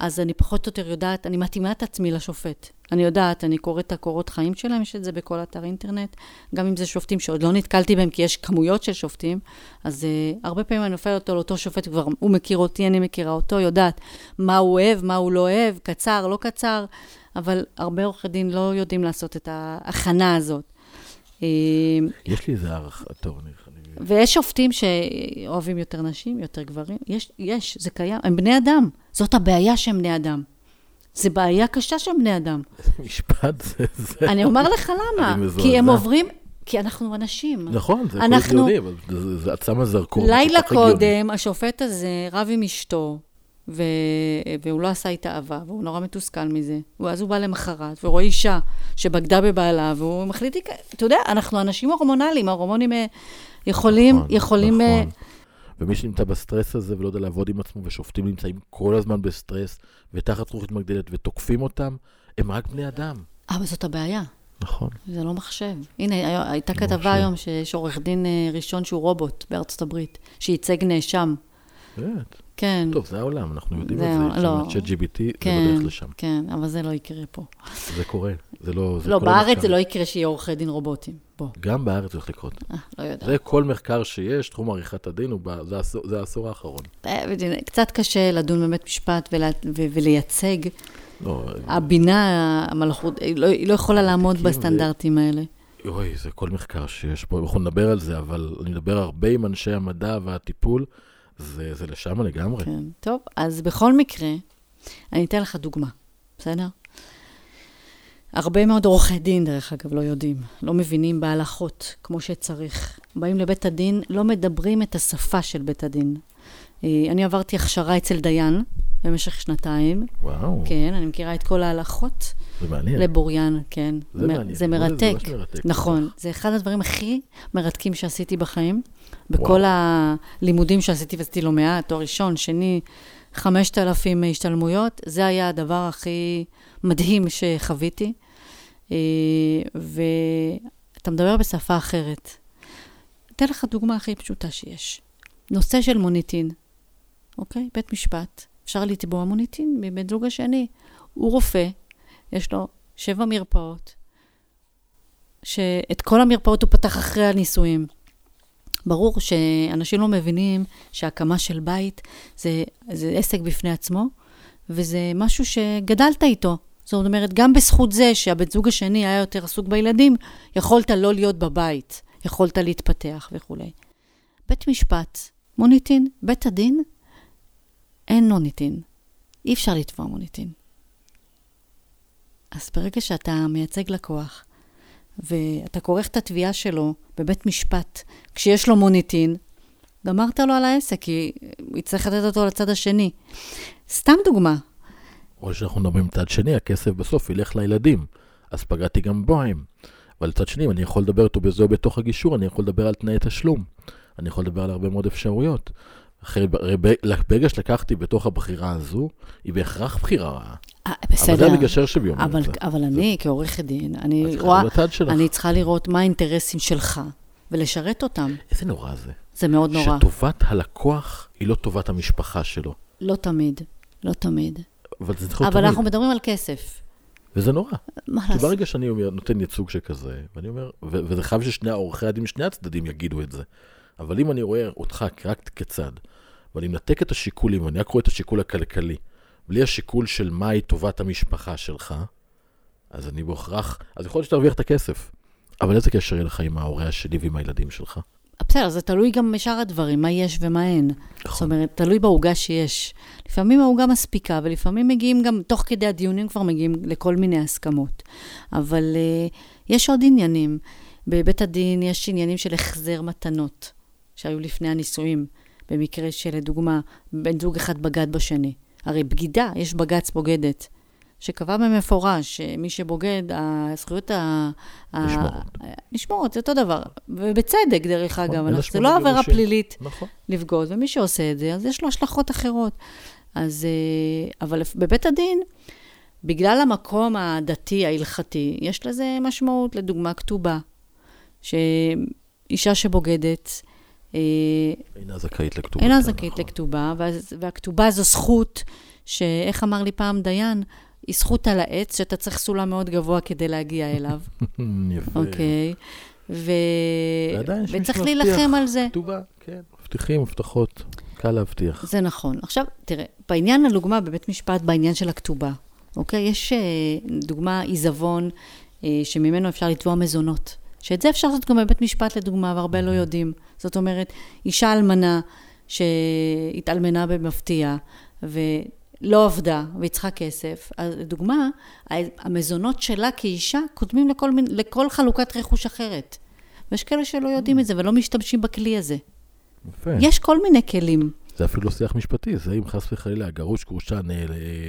אז אני פחות או יותר יודעת, אני מתאימה את עצמי לשופט. אני יודעת, אני קוראת את הקורות חיים שלהם, יש את זה בכל אתר אינטרנט, גם אם זה שופטים שעוד לא נתקלתי בהם, כי יש כמויות של שופטים, אז uh, הרבה פעמים אני נופלת אותו לאותו שופט, כבר הוא מכיר אותי, אני מכירה אותו, יודעת מה הוא אוהב, מה הוא לא אוהב, קצר, לא קצר, אבל הרבה עורכי דין לא יודעים לעשות את ההכנה הזאת. אה, יש לי איזה הערכה, טוב, אני... ויש שופטים שאוהבים יותר נשים, יותר גברים. יש, יש, זה קיים. הם בני אדם. זאת הבעיה שהם בני אדם. זה בעיה קשה שהם בני אדם. משפט זה... זה- אני אומר לך למה. כי הם עוברים, כי אנחנו אנשים. נכון, זה אנחנו- הגיוני, אבל זה- את שמה זרקור. לילה. קודם, השופט הזה רב עם אשתו, ו... והוא לא עשה איתה אהבה, והוא נורא מתוסכל מזה. ואז הוא בא למחרת, ורואה אישה שבגדה בבעלה, והוא מחליט, אתה יודע, אנחנו אנשים הורמונליים, ההורמונים אה, יכולים, נכון, יכולים... נכון. ומי שנמצא בסטרס הזה ולא יודע לעבוד עם עצמו, ושופטים נמצאים כל הזמן בסטרס, ותחת זכוכית מגדלת, ותוקפים אותם, הם רק בני אדם. אבל זאת הבעיה. נכון. זה לא מחשב. הנה, הייתה לא כתבה מחשב. היום שיש עורך דין אה, ראשון שהוא רובוט בארצות הברית, שייצג נאשם. באמת. כן. טוב, זה העולם, אנחנו יודעים זה את זה. לא. לנו את ChatGPT, זה כן, בדרך לשם. כן, אבל זה לא יקרה פה. זה קורה. זה לא... זה לא, בארץ המחקר. זה לא יקרה שיהיה עורכי דין רובוטים. בוא, גם בארץ זה הולך לקרות. אה, לא יודעת. זה כל מחקר שיש, תחום עריכת הדין, הוא ב- זה העשור- זה העשור האחרון. אה, קצת קשה לדון בבית משפט ולה- ו- ולייצג. לא, הבינה המלאכות, היא לא- היא לא יכולה לעמוד בסטנדרטים האלה. אוי, זה כל מחקר שיש פה, אנחנו נדבר על זה, אבל אני מדבר הרבה עם אנשי המדע והטיפול, זה, זה לשם לגמרי. כן. טוב, אז בכל מקרה, אני אתן לך דוגמה, בסדר? הרבה מאוד עורכי דין, דרך אגב, לא יודעים, לא מבינים בהלכות כמו שצריך. באים לבית הדין, לא מדברים את השפה של בית הדין. אה, אני עברתי הכשרה אצל דיין במשך שנתיים, וואו, כן, אני מכירה את כל ההלכות זה מעניין. לבוריין, כן. זה מ- מעניין. זה זה מרתק. ממש מרתק. נכון, זה אחד הדברים הכי מרתקים שעשיתי בחיים. בכל וואו. הלימודים שעשיתי, ועשיתי לא מעט, תואר ראשון, שני, 5,000 השתלמויות, זה היה הדבר הכי מדהים שחוויתי. אה, ואתה מדבר בשפה אחרת. אתן לך דוגמה הכי פשוטה שיש. נושא של מוניטין, אוקיי? בית משפט, אפשר לתבוע מוניטין מבן זוג השני. הוא רופא, יש לו שבע מרפאות, שאת כל המרפאות הוא פתח אחרי הנישואים. ברור שאנשים לא מבינים שהקמה של בית זה, זה עסק בפני עצמו, וזה משהו שגדלת איתו. זאת אומרת, גם בזכות זה שהבן זוג השני היה יותר עסוק בילדים, יכולת לא להיות בבית, יכולת להתפתח וכולי. בית משפט, מוניטין, בית הדין, אין מוניטין. אי אפשר לתבוע מוניטין. אז ברגע שאתה מייצג לקוח, ואתה כורך את התביעה שלו בבית משפט, כשיש לו מוניטין, גמרת לו על העסק, כי הוא יצטרך לתת אותו לצד השני. סתם דוגמה. או שאנחנו מדברים מצד שני, הכסף בסוף ילך לילדים, אז פגעתי גם בהם. אבל מצד שני, אם אני יכול לדבר איתו בזה בתוך הגישור, אני יכול לדבר על תנאי תשלום. אני יכול לדבר על הרבה מאוד אפשרויות. אחרי, ברגע שלקחתי בתוך הבחירה הזו, היא בהכרח בחירה רעה. אה, בסדר. אבל זה המגשר אומר אבל. אבל אני, כעורכת דין, אני רואה. אני צריכה לראות מה האינטרסים שלך, ולשרת אותם. איזה נורא זה. זה מאוד נורא. שטובת הלקוח היא לא טובת המשפחה שלו. לא תמיד, לא תמיד. אבל זה צריך להיות אבל תמיד. אנחנו מדברים על כסף. וזה נורא. מה כי לעשות? ברגע שאני אומר, נותן ייצוג שכזה, ואני אומר, ו- וזה חייב ששני עורכי הדין משני הצדדים יגידו את זה. אבל אם אני רואה אותך רק כצד, ואני מנתק את השיקולים, ואני רק רואה את השיקול הכלכלי, בלי השיקול של מהי טובת המשפחה שלך, אז אני בהכרח, אז יכול להיות שתרוויח את הכסף. אבל איזה קשר יהיה לך עם ההורה השני ועם הילדים שלך? בסדר, זה תלוי גם בשאר הדברים, מה יש ומה אין. זאת נכון. אומרת, תלוי בעוגה שיש. לפעמים העוגה מספיקה, ולפעמים מגיעים גם, תוך כדי הדיונים כבר מגיעים לכל מיני הסכמות. אבל uh, יש עוד עניינים. בבית הדין יש עניינים של החזר מתנות, שהיו לפני הנישואים, במקרה שלדוגמה, בן זוג אחד בגד בשני. הרי בגידה, יש בג"ץ בוגדת, שקבע במפורש שמי שבוגד, הזכויות ה... נשמרות. נשמרות, זה אותו דבר. ובצדק, דרך נכון, אגב, זה לא עבירה. פלילית נכון. לבגוד, ומי שעושה את זה, אז יש לו השלכות אחרות. אז, אה, אבל בבית הדין, בגלל המקום הדתי, ההלכתי, יש לזה משמעות, לדוגמה, כתובה. שאישה שבוגדת, אה, אינה זכאית לכתובה. אינה זכאית לכתובה, ואז- והכתובה זו זכות, שאיך אמר לי פעם דיין, היא זכות על העץ, שאתה צריך סולם מאוד גבוה כדי להגיע אליו, יפה. אוקיי? ו... וצריך. להילחם על זה. כתובה, כן. מבטיחים, הבטחות, קל להבטיח. זה נכון. עכשיו, תראה, בעניין הדוגמה בבית משפט, בעניין של הכתובה, אוקיי? יש אה, דוגמה עיזבון אה, שממנו אפשר לתבוע מזונות. שאת זה אפשר לעשות גם בבית משפט, לדוגמה, והרבה לא יודעים. זאת אומרת, אישה אלמנה שהתאלמנה במפתיע, ולא עבדה, והיא צריכה כסף, אז לדוגמה, המזונות שלה כאישה קודמים לכל, מין- לכל חלוקת רכוש אחרת. ויש כאלה שלא יודעים את זה ולא משתמשים בכלי הזה. יפה. יש כל מיני כלים. זה אפילו לא שיח משפטי, זה אם חס וחלילה הגרוש גרושה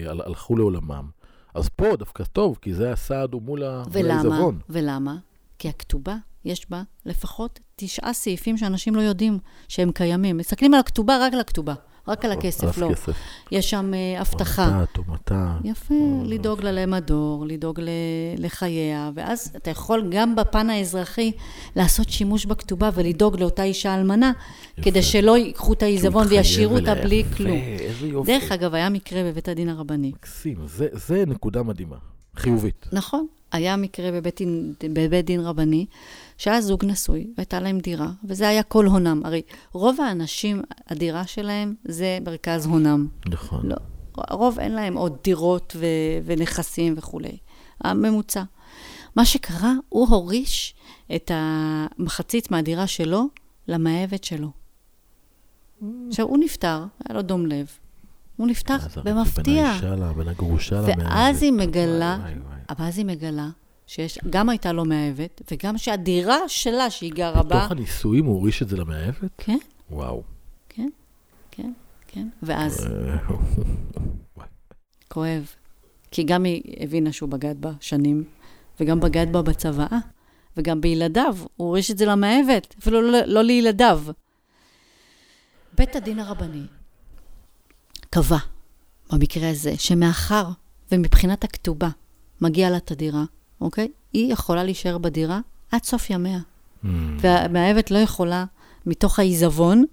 הל- הלכו לעולמם. אז פה דווקא טוב, כי זה הסעד הוא מול ה- מול ולמה? העיזבון. ולמה? כי הכתובה, יש בה לפחות תשעה סעיפים שאנשים לא יודעים שהם קיימים. מסתכלים על הכתובה, רק על הכתובה, רק על הכסף, לא. כסף. יש שם אה, הבטחה. או מטה. יפה, לדאוג לה למדור, לדאוג לחייה, ואז אתה יכול גם בפן האזרחי לעשות שימוש בכתובה ולדאוג לאותה אישה אלמנה, כדי שלא ייקחו את העיזבון וישאירו אותה בלי. כלום. יפה, איזה יופי. דרך אגב, היה מקרה בבית הדין הרבני. מקסים, זה נקודה מדהימה, חיובית. נכון. היה מקרה בבית דין, בבית דין רבני, שהיה זוג נשוי, והייתה להם דירה, וזה היה כל הונם. הרי רוב האנשים, הדירה שלהם זה מרכז הונם. נכון. לא, הרוב אין להם עוד דירות ו- ונכסים וכולי. הממוצע. מה שקרה, הוא הוריש את המחצית מהדירה שלו למאהבת שלו. עכשיו, הוא נפטר, היה לו דום לב. הוא הרי במפתיע. בין האישה לה, בין הגרושה למאהבת. ואז היא מגלה. אבל אז היא מגלה שיש, גם הייתה לו מאהבת, וגם שהדירה שלה שהיא גרה בה, בתוך הנישואים הוא הוריש את זה למאהבת? כן, וואו. כן, כן, כן, ואז אה. כואב. כי גם היא הבינה שהוא בגד בה שנים, וגם בגד בה בצוואה, וגם בילדיו, הוא הוריש את זה למאהבת, אפילו לא, לא לילדיו. בית הדין הרבני קבע, במקרה הזה, שמאחר ומבחינת הכתובה מגיע לה את הדירה, אוקיי? היא יכולה להישאר בדירה עד סוף ימיה. Mm. והמאהבת לא יכולה, מתוך העיזבון,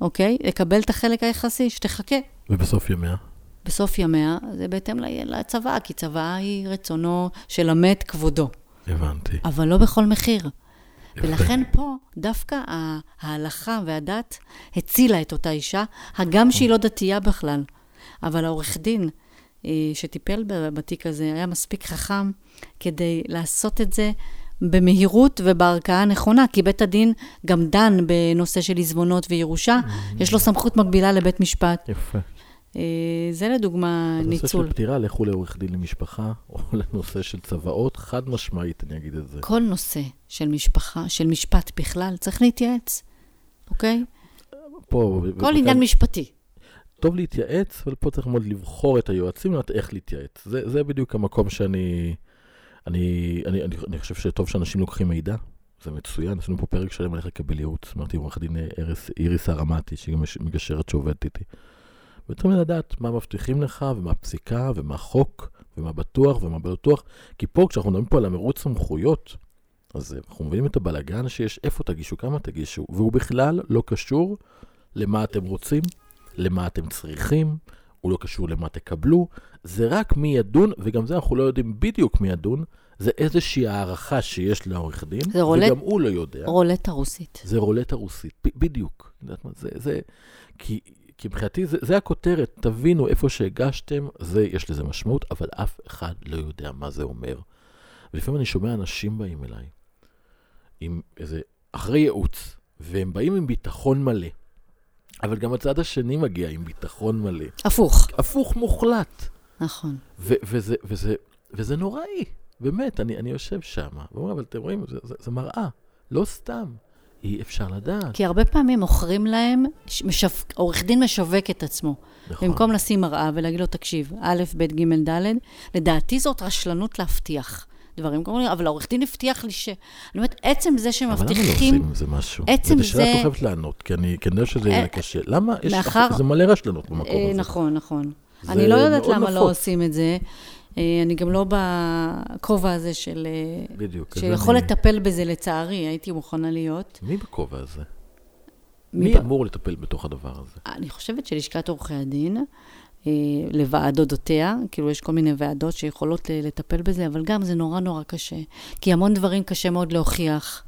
אוקיי? לקבל את החלק היחסי, שתחכה. ובסוף ימיה? בסוף ימיה, זה בהתאם לצוואה, כי צוואה היא רצונו של המת כבודו. הבנתי. אבל לא בכל מחיר. ולכן פה, דווקא ההלכה והדת הצילה את אותה אישה, הגם שהיא לא דתייה בכלל. אבל העורך דין שטיפל בתיק הזה היה מספיק חכם כדי לעשות את זה במהירות ובערכאה הנכונה, כי בית הדין גם דן בנושא של עיזבונות וירושה, mm-hmm. יש לו סמכות מקבילה לבית משפט. יפה. אה, זה לדוגמה ניצול. בנושא של פטירה, לכו לעורך דין למשפחה, או לנושא של צוואות, חד משמעית, אני אגיד את זה. כל נושא של משפחה, של משפט בכלל, צריך להתייעץ, אוקיי? פה... כל. עניין משפטי. טוב להתייעץ, אבל פה צריך מאוד לבחור את היועצים, לדעת איך להתייעץ. זה, זה בדיוק המקום שאני... אני, אני, אני, אני חושב שטוב שאנשים לוקחים מידע, זה מצוין. עשינו פה פרק שלם על איך לקבל ייעוץ. אמרתי, עורך דין איריס הרמתי, שהיא גם מגשרת שעובדת איתי. וצריכים לדעת מה מבטיחים לך, ומה הפסיקה, ומה חוק, ומה בטוח, ומה בטוח. כי פה, כשאנחנו מדברים פה על המרוץ סמכויות, אז אנחנו מבינים את הבלגן שיש, איפה תגישו, כמה תגישו, והוא בכלל לא קשור למה אתם רוצים, למה אתם צריכים, הוא לא קשור למה תקבלו, זה רק מי ידון, וגם זה אנחנו לא יודעים בדיוק מי ידון, זה איזושהי הערכה שיש לעורך דין, וגם רולט, הוא לא יודע. רולטה רוסית. זה רולטה רוסית, ב- בדיוק. זה, זה, כי, כי מבחינתי זה, זה הכותרת, תבינו איפה שהגשתם, זה, יש לזה משמעות, אבל אף אחד לא יודע מה זה אומר. ולפעמים אני שומע אנשים באים אליי, עם איזה, אחרי ייעוץ, והם באים עם ביטחון מלא. אבל גם הצד השני מגיע עם ביטחון מלא. הפוך. הפוך מוחלט. נכון. ו- וזה, וזה, וזה נוראי, באמת, אני, אני יושב שם, ואומר, אבל אתם רואים, זה, זה, זה מראה, לא סתם. אי אפשר לדעת. כי הרבה פעמים מוכרים להם, משו... עורך דין משווק את עצמו. נכון. במקום לשים מראה ולהגיד לו, תקשיב, א', ב', ג', ד', לדעתי זאת רשלנות להבטיח. דברים כאלה, אבל העורך דין הבטיח לי ש... אני אומרת, עצם זה שמבטיחים... אבל למה לא עושים עם זה משהו? עצם זה... זו שאלה את לא לענות, כי אני כנראה שזה יהיה אה, קשה. למה? יש... מאחר... זה מלא רשלנות במקום אה, הזה. נכון, נכון. אני לא יודעת למה לא עושים את זה. אה, אני גם לא בכובע הזה של... בדיוק. שיכול לטפל בזה, לצערי, הייתי מוכנה להיות. מי בכובע הזה? מי אמור לטפל בתוך הדבר הזה? אני חושבת שלשכת עורכי הדין, לוועדותיה, כאילו יש כל מיני ועדות שיכולות לטפל בזה, אבל גם זה נורא נורא קשה, כי המון דברים קשה מאוד להוכיח,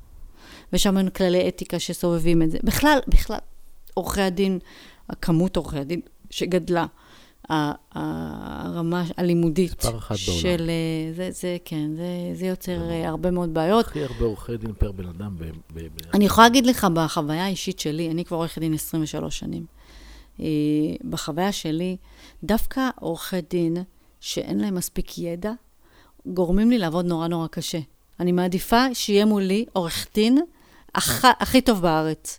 ויש המון כללי אתיקה שסובבים את זה. בכלל, בכלל, עורכי הדין, הכמות עורכי הדין שגדלה, הרמה הלימודית של... אה, זה, זה, כן, זה, זה יוצר זה אה, הרבה מאוד בעיות. הכי הרבה עורכי דין פר בן אדם. ב, ב, ב... אני יכולה להגיד לך, בחוויה האישית שלי, אני כבר עורכת דין 23 שנים. אה, בחוויה שלי, דווקא עורכי דין שאין להם מספיק ידע, גורמים לי לעבוד נורא נורא קשה. אני מעדיפה שיהיה מולי עורך דין הכ, הכי טוב בארץ.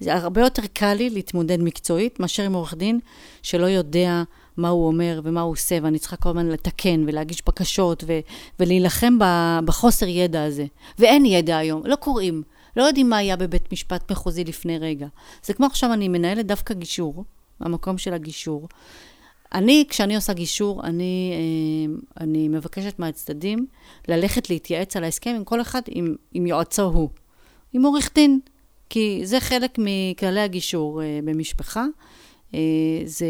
זה הרבה יותר קל לי להתמודד מקצועית מאשר עם עורך דין שלא יודע מה הוא אומר ומה הוא עושה, ואני צריכה כל הזמן לתקן ולהגיש בקשות ו- ולהילחם ב- בחוסר ידע הזה. ואין ידע היום, לא קוראים. לא יודעים מה היה בבית משפט מחוזי לפני רגע. זה כמו עכשיו אני מנהלת דווקא גישור, המקום של הגישור. אני, כשאני עושה גישור, אני, אה, אני מבקשת מהצדדים ללכת להתייעץ על ההסכם עם כל אחד, עם, עם יועצו הוא, עם עורך דין, כי זה חלק מכללי הגישור אה, במשפחה. אה, זה,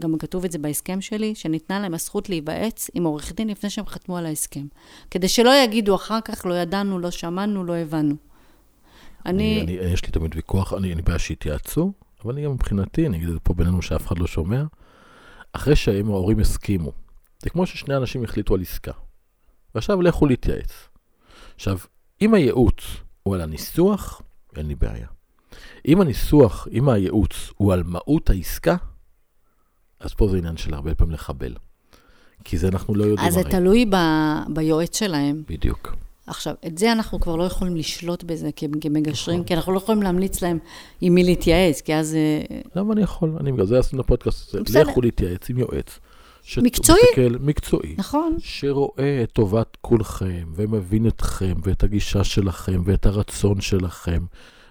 גם כתוב את זה בהסכם שלי, שניתנה להם הזכות להיוועץ עם עורך דין לפני שהם חתמו על ההסכם. כדי שלא יגידו אחר כך, לא ידענו, לא שמענו, לא הבנו. אני... אני, אני יש לי תמיד ויכוח, אני, אני בעיה שיתייעצו, אבל אני גם מבחינתי, אני אגיד את זה פה בינינו שאף אחד לא שומע, אחרי שהם ההורים הסכימו, זה כמו ששני אנשים החליטו על עסקה, ועכשיו לכו להתייעץ. עכשיו, אם הייעוץ הוא על הניסוח, אין לי בעיה. אם הניסוח, אם הייעוץ הוא על מהות העסקה, אז פה זה עניין של הרבה פעמים לחבל. כי זה אנחנו לא יודעים אז זה תלוי ב... ביועץ שלהם. בדיוק. עכשיו, את זה אנחנו כבר לא יכולים לשלוט בזה כמגשרים, נכון. כי אנחנו לא יכולים להמליץ להם עם מי להתייעץ, כי אז... אה, למה אני יכול? אני בגלל זה עשינו פודקאסט הזה. לכו להתייעץ עם יועץ. מקצועי. מקצועי. נכון. שרואה את טובת כולכם, ומבין אתכם, ואת הגישה שלכם, ואת הרצון שלכם,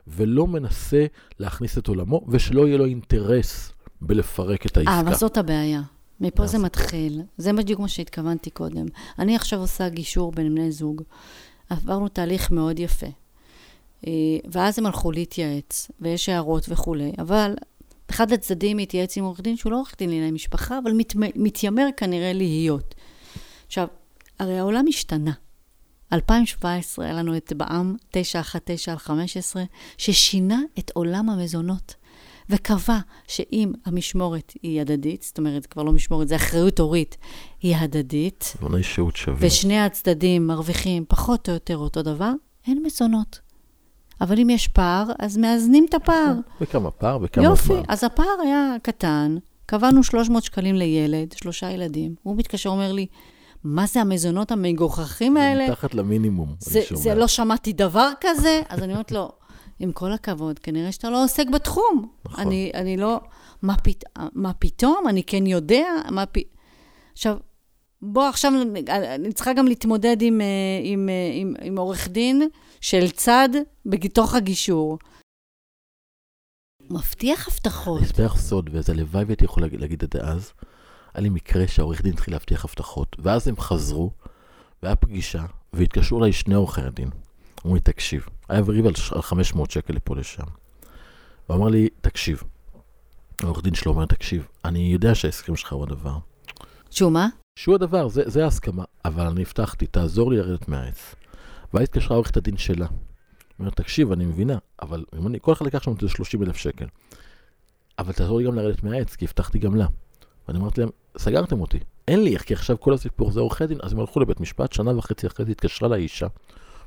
ולא מנסה להכניס את עולמו, ושלא יהיה לו אינטרס בלפרק את העסקה. אה, אבל זאת הבעיה. מפה זה מתחיל. זה בדיוק מה שהתכוונתי קודם. אני עכשיו עושה גישור בין בני זוג. עברנו תהליך מאוד יפה. אה, ואז הם הלכו להתייעץ, ויש הערות וכולי, אבל אחד הצדדים התייעץ עם עורך דין שהוא לא עורך דין לענייני משפחה, אבל מת, מתיימר כנראה להיות. עכשיו, הרי העולם השתנה. 2017 היה לנו את בע"מ 919 על 15, ששינה את עולם המזונות, וקבע שאם המשמורת היא הדדית, זאת אומרת, כבר לא משמורת, זה אחריות הורית, היא הדדית, מזוני שהות שווים. ושני הצדדים מרוויחים פחות או יותר אותו דבר, אין מזונות. אבל אם יש פער, אז מאזנים את הפער. וכמה פער וכמה יופי, זמן. אז הפער היה קטן, קבענו 300 שקלים לילד, שלושה ילדים. הוא מתקשר, אומר לי, מה זה המזונות המגוחכים זה האלה? מתחת למינימום, זה, אני שומע. זה לא שמעתי דבר כזה? אז אני אומרת לו, עם כל הכבוד, כנראה שאתה לא עוסק בתחום. נכון. אני, אני לא, מה, פת, מה פתאום? אני כן יודע? מה פ... עכשיו, בוא עכשיו, אני צריכה גם להתמודד עם, אה, עם, אה, עם, עם עורך דין של צד בתוך הגישור. מבטיח הבטחות. אני אספר לך סוד, וזה הלוואי והייתי יכול להגיד את זה אז. היה לי מקרה שהעורך דין התחיל להבטיח הבטחות, ואז הם חזרו, והיה פגישה, והתקשרו אליי שני עורכי הדין. אמרו לי, תקשיב, היה וריב על 500 שקל לפה לשם. הוא אמר לי, תקשיב. העורך דין שלו אומר, תקשיב, אני יודע שההסכם שלך הוא הדבר. שהוא מה? שהוא הדבר, זה, זה ההסכמה, אבל אני הבטחתי, תעזור לי לרדת מהעץ. ואז התקשרה עורכת הדין שלה. אומרת, תקשיב, אני מבינה, אבל אם אני, כל אחד לקח שם את זה 30 אלף שקל. אבל תעזור לי גם לרדת מהעץ, כי הבטחתי גם לה. ואני אמרתי להם, סגרתם אותי, אין לי איך, כי עכשיו כל הסיפור זה עורכי דין, אז הם הלכו לבית משפט, שנה וחצי אחרי זה התקשרה לאישה.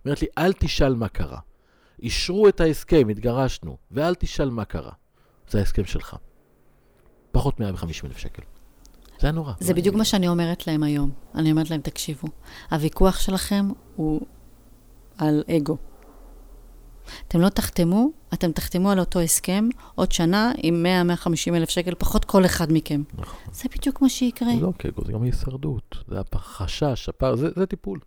אומרת לי, אל תשאל מה קרה. אישרו את ההסכם, התגרשנו, ואל תשאל מה קרה. זה ההסכם שלך. פחות 150 אלף שקל. זה היה נורא. זה בדיוק מה שאני אומרת להם היום. אני אומרת להם, תקשיבו, הוויכוח שלכם הוא על אגו. אתם לא תחתמו, אתם תחתמו על אותו הסכם עוד שנה עם 100-150 אלף שקל, פחות כל אחד מכם. נכון. זה בדיוק מה שיקרה. זה לא קגו, זה גם הישרדות. זה החשש, הפער, זה, זה טיפול.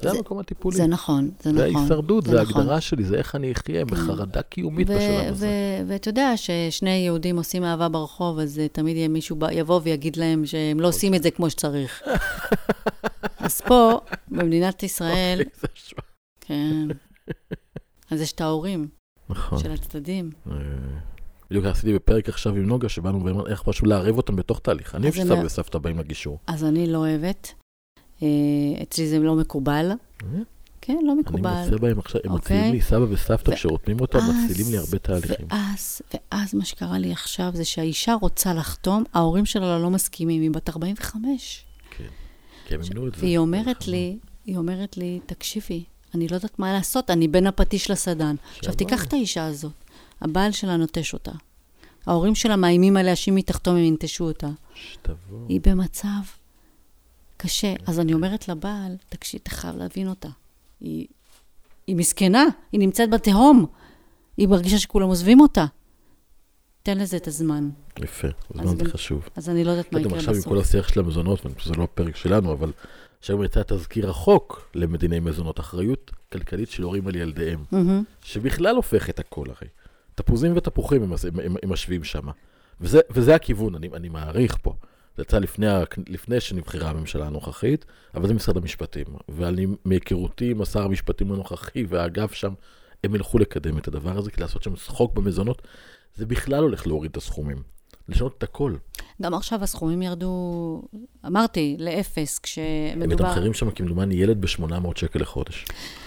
זה, זה- המקום הטיפולי. זה נכון, זה זה נכון. ההישרדות, זה, זה נכון. ההגדרה שלי, זה איך אני אחיה בחרדה קיומית ו- בשלב הזה. ואתה יודע ששני יהודים עושים אהבה ברחוב, אז אה, תמיד יהיה מישהו יבוא ויגיד להם שהם לא עושים את זה כמו שצריך. אז פה, במדינת ישראל, אוקיי, זה. כן. אז יש את ההורים נכון. של הצדדים. אה, בדיוק עשיתי בפרק עכשיו עם נוגה, שבאנו ואמרנו איך פשוט לערב אותם בתוך תהליך. אני אוהב זה שסבא וסבתא באים לגישור. אז אני לא אוהבת. אה, אצלי זה לא מקובל. אה, כן, לא אני מקובל. מוצא בהם עכשיו, הם אוקיי. מציעים לי סבא וסבתא, כשרותמים אותם, מצילים לי הרבה תהליכים. ואז, ואז מה שקרה לי עכשיו זה שהאישה רוצה לחתום, ההורים שלה לא מסכימים, היא בת 45. כן. כי הם ימנו את זה. והיא אומרת לי, היא אומרת לי, תקשיבי, אני לא יודעת מה לעשות, אני בין הפטיש לסדן. עכשיו. תיקח את האישה הזאת, הבעל שלה נוטש אותה. ההורים שלה מאיימים עליה שאם היא תחתום הם ינטשו אותה. שתבוא. היא במצב קשה. אז אני אומרת לבעל, תקשיב, אתה חייב להבין אותה. היא, היא מסכנה, היא נמצאת בתהום. היא מרגישה שכולם עוזבים אותה. תן לזה את הזמן. יפה, אז זמן זה חשוב. אז אני לא יודעת מה יקרה עכשיו עם בסוף. כל השיח של המזונות, ואני חושב שזה לא הפרק שלנו, אבל שהיום יצא תזכיר החוק למדיני מזונות, אחריות כלכלית של הורים על ילדיהם. שבכלל הופך את הכל הרי. תפוזים ותפוחים הם, משווים שם. וזה, הכיוון, אני מעריך פה. זה יצא לפני, ה- לפני שנבחרה הממשלה הנוכחית, אבל זה משרד המשפטים. ואני, מהיכרותי עם השר המשפטים הנוכחי והאגף שם, הם ילכו לקדם את הדבר הזה, כי לעשות שם חוק במזונות, זה בכלל הולך להוריד את הסכומים. לשנות את הכל. גם עכשיו הסכומים ירדו, אמרתי, לאפס, הם כשמדובר... מתמחרים שם כמדומני ילד ב-800 שקל לחודש.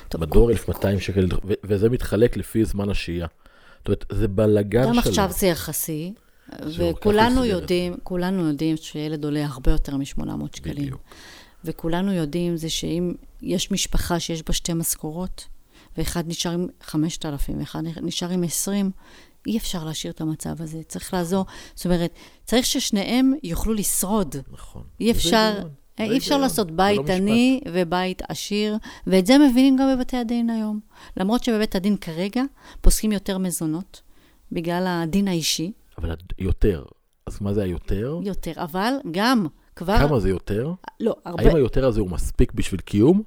טוב, בדואר 1200 שקל, ו- וזה מתחלק לפי זמן השהייה. זאת אומרת, זה בלאגן גם שלו. עכשיו זה יחסי, וכולנו. יודעים, כולנו יודעים שילד עולה הרבה יותר מ-800 שקלים. בדיוק. וכולנו יודעים זה שאם יש משפחה שיש בה שתי משכורות, ואחד נשאר עם 5,000 ואחד נשאר עם 20, אי אפשר להשאיר את המצב הזה. צריך לעזור, זאת אומרת, צריך ששניהם יוכלו לשרוד. נכון. אי אפשר, אי אפשר לעשות בית לא משפט. עני ובית עשיר, ואת זה מבינים גם בבתי הדין היום. למרות שבבית הדין כרגע פוסקים יותר מזונות, בגלל הדין האישי, אבל יותר. אז מה זה היותר? יותר, אבל גם כבר... כמה זה יותר? לא, הרבה... האם היותר הזה הוא מספיק בשביל קיום?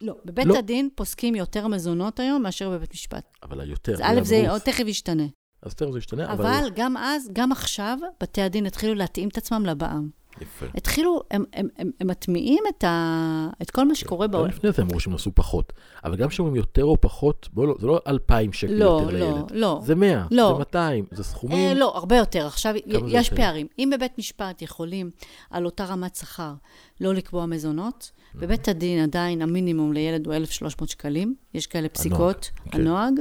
לא, בבית לא. הדין פוסקים יותר מזונות היום מאשר בבית משפט. אבל היותר. אז א', זה. עוד תכף ישתנה. אז יותר זה ישתנה, אבל... אבל גם אז, גם עכשיו, בתי הדין התחילו להתאים את עצמם לבעם. יפה. התחילו, הם, הם, הם, הם מטמיעים את, ה, את כל מה שקורה גם בעולם. לפני זה אמרו שהם עשו פחות. אבל גם כשאומרים יותר או פחות, בואו לא, זה לא 2,000 שקל לא, יותר לא, לילד. לא. זה 100, לא. זה 200, זה סכומים. אה, לא, הרבה יותר. עכשיו, יש יותר? פערים. אם בבית משפט יכולים על אותה רמת שכר לא לקבוע מזונות, בבית הדין עדיין המינימום לילד הוא 1,300 שקלים. יש כאלה פסיקות, כן. הנוהג.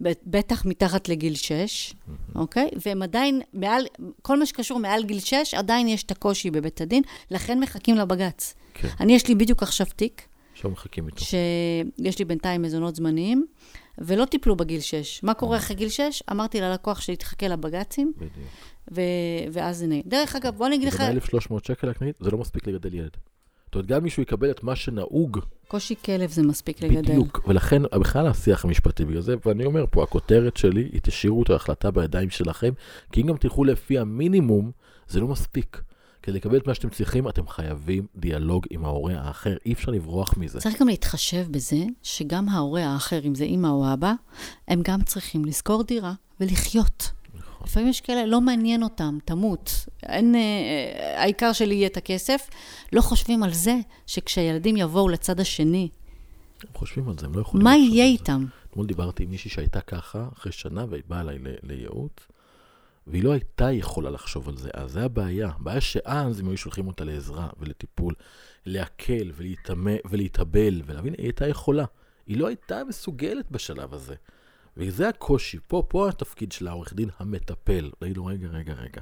בטח מתחת לגיל 6, אוקיי? והם עדיין, מעל, כל מה שקשור מעל גיל 6, עדיין יש את הקושי בבית הדין, לכן מחכים לבג"ץ. כן, אני, יש לי בדיוק עכשיו תיק, עכשיו מחכים איתו. שיש לי בינתיים מזונות זמניים, ולא טיפלו בגיל 6. מה קורה אחרי גיל 6? אמרתי ללקוח שלי, תחכה לבג"צים, בדיוק. ו... ואז זה נהיה. דרך אגב, בוא אני אגיד לך, וגם 1,300 שקל להקנית, זה לא מספיק לגדל ילד. זאת אומרת, גם מישהו יקבל את מה שנהוג, קושי כלב זה מספיק לגדל. בדיוק. ולכן, בכלל השיח המשפטי בגלל זה, ואני אומר פה, הכותרת שלי היא תשאירו את ההחלטה בידיים שלכם, כי אם גם תלכו לפי המינימום, זה לא מספיק. כדי לקבל את מה שאתם צריכים, אתם חייבים דיאלוג עם ההורה האחר, אי אפשר לברוח מזה. צריך גם להתחשב בזה שגם ההורה האחר, אם זה אימא או אבא, הם גם צריכים לשכור דירה ולחיות. לפעמים יש כאלה, לא מעניין אותם, תמות. אין, אה, העיקר שלי יהיה את הכסף. לא חושבים על זה שכשהילדים יבואו לצד השני, הם חושבים על זה, הם לא יכולים... מה יהיה. איתם? אתמול דיברתי עם מישהי שהייתה ככה, אחרי שנה, והיא באה אליי לייעוץ, והיא לא הייתה יכולה לחשוב על זה. אז זה הבעיה. הבעיה שאז הם היו שולחים אותה לעזרה ולטיפול, לעכל ולהתאבל, ולהבין, היא הייתה יכולה. היא לא הייתה מסוגלת בשלב הזה. וזה הקושי. פה, פה התפקיד של העורך דין המטפל. להגיד לו, רגע, רגע, רגע.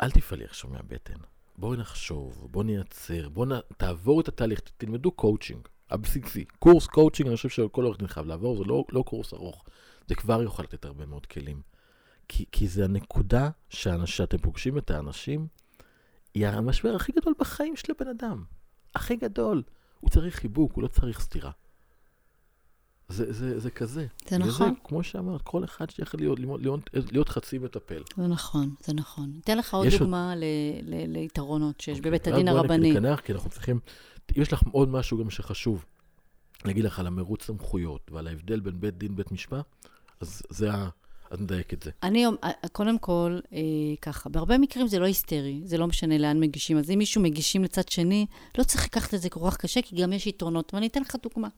אל תפעלי עכשיו מהבטן. בואי נחשוב, בואי נייצר, בואי נ... תעבור את התהליך, תלמדו קואוצ'ינג, הבסיסי. קורס קואוצ'ינג, אני חושב שכל עורך דין חייב לעבור, זה לא, לא קורס ארוך. זה כבר יכול לתת הרבה מאוד כלים. כי, כי זה הנקודה שאנש, שאתם פוגשים את האנשים, היא המשבר הכי גדול בחיים של הבן אדם. הכי גדול. הוא צריך חיבוק, הוא לא צריך סתירה. זה, זה, זה כזה. זה נכון. זה, כמו שאמרת, כל אחד שיכול להיות, להיות, להיות, להיות חצי מטפל. זה נכון, זה נכון. אתן לך עוד יש עוד- דוגמה ל- ל- ליתרונות שיש אוקיי, בבית הדין בואי הרבני. ניכנס, כי אנחנו צריכים... יש לך עוד משהו גם שחשוב, להגיד לך על המרוץ סמכויות ועל ההבדל בין בית דין ובית משפט, אז זה ה... אז נדייק את זה. אני, אה, קודם כל, אה, ככה, בהרבה מקרים זה לא היסטרי, זה לא משנה לאן מגישים. אז אם מישהו מגישים לצד שני, לא צריך לקחת את זה כל כך קשה, כי גם יש יתרונות. ואני אתן לך דוגמה.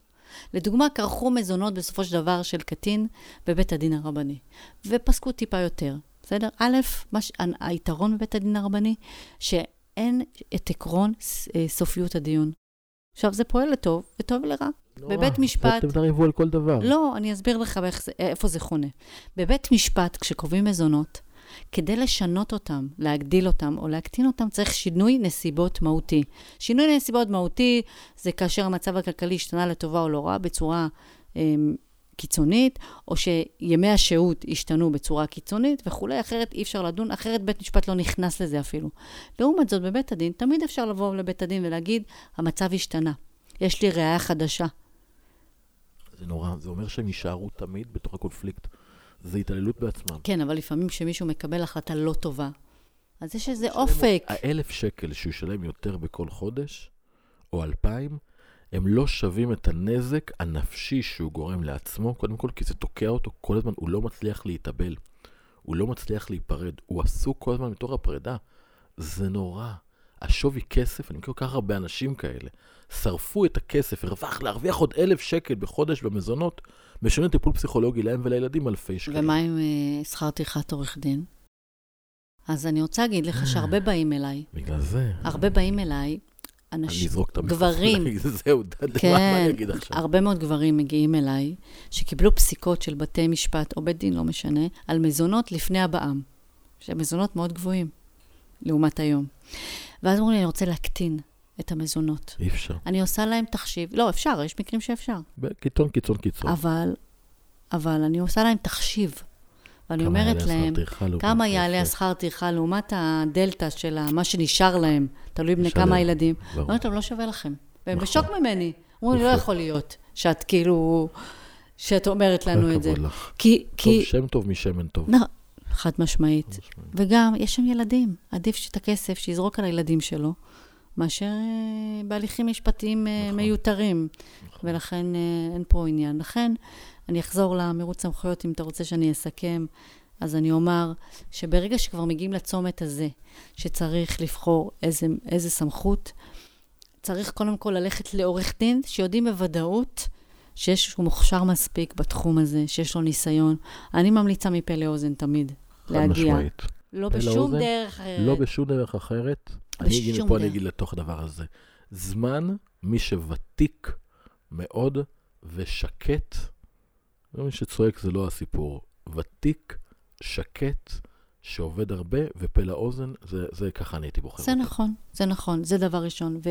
לדוגמה, כרכו מזונות בסופו של דבר של קטין בבית הדין הרבני, ופסקו טיפה יותר, בסדר? א', מה ש... היתרון בבית הדין הרבני, שאין את עקרון אה, סופיות הדיון. עכשיו, זה פועל לטוב וטוב לרע. בבית משפט- אתם תריבו על כל דבר. לא, אני אסביר לך באיך איפה זה חונה. בבית משפט, כשקובעים מזונות, כדי לשנות אותם, להגדיל אותם או להקטין אותם, צריך שינוי נסיבות מהותי. שינוי נסיבות מהותי זה כאשר המצב הכלכלי השתנה לטובה או לא רע בצורה אה, קיצונית, או שימי השהות השתנו בצורה קיצונית וכולי, אחרת אי אפשר לדון, אחרת בית משפט לא נכנס לזה אפילו. לעומת זאת, בבית הדין, תמיד אפשר לבוא לבית הדין ולהגיד, המצב השתנה. יש לי ראייה חדשה. זה נורא, זה אומר שהם יישארו תמיד בתוך הקונפליקט. זה התעללות בעצמם. כן, אבל לפעמים כשמישהו מקבל החלטה לא טובה, אז יש איזה אופק. האלף שקל שהוא ישלם יותר בכל חודש, או אלפיים, הם לא שווים את הנזק הנפשי שהוא גורם לעצמו, קודם כל כי זה תוקע אותו כל הזמן, הוא לא מצליח להתאבל, הוא לא מצליח להיפרד, הוא עסוק כל הזמן מתוך הפרידה. זה נורא. השווי כסף, אני מכיר כל כך הרבה אנשים כאלה, שרפו את הכסף, הרווח להרוויח עוד אלף שקל בחודש במזונות, משלמים טיפול פסיכולוגי להם ולילדים אלפי שקלים. ומה עם אה, שכר טרחת עורך דין? אז אני רוצה להגיד לך שהרבה באים אליי, בגלל זה, הרבה באים אליי, אני אנשים, אזרוק את המיקרופון, גברים. להגיד, זהו, די, מה- כן, אני אגיד עכשיו? הרבה מאוד גברים מגיעים אליי, שקיבלו פסיקות של בתי משפט או בית דין, לא משנה, על מזונות לפני הבעם. שמזונות מאוד גבוהים, לעומת היום. ואז אמרו לי, אני רוצה להקטין את המזונות. אי אפשר. אני עושה להם תחשיב, לא, אפשר, יש מקרים שאפשר. קיצון, קיצון, קיצון. אבל, אבל אני עושה להם תחשיב. ואני אומרת להם, כמה? יעלה. השכר טרחה לעומת הדלתא של מה שנשאר להם, תלוי בני. כמה ילדים. אני. אומרת להם, לא שווה לכם. והם נכון. בשוק ממני. אומרים לא. יכול להיות שאת כאילו, שאת אומרת כל לנו את זה. הכבוד לך. כי, טוב, כי, שם טוב משמן טוב. חד משמעית. משמעית. וגם, יש שם ילדים. עדיף שאת הכסף שיזרוק על הילדים שלו, מאשר אה, בהליכים משפטיים אה, נכון. מיותרים. נכון. ולכן אה, אין פה עניין. לכן, אני אחזור למרוץ סמכויות, אם אתה רוצה שאני אסכם. אז אני אומר שברגע שכבר מגיעים לצומת הזה, שצריך לבחור איזה, איזה סמכות, צריך קודם כל ללכת לעורך דין שיודעים בוודאות שיש, שהוא מוכשר מספיק בתחום הזה, שיש לו ניסיון. אני ממליצה מפה לאוזן תמיד חד להגיע. משמעית. לא בשום לאוזן, דרך אחרת. לא בשום דרך אחרת. אני אגיד, בשום פה אני. אגיד לתוך הדבר הזה. זמן, מי שוותיק מאוד ושקט, לא מי שצועק זה לא הסיפור. ותיק, שקט, שעובד הרבה, ופה לאוזן, זה, זה ככה אני הייתי בוחר זה אותו. נכון, זה נכון, זה דבר ראשון.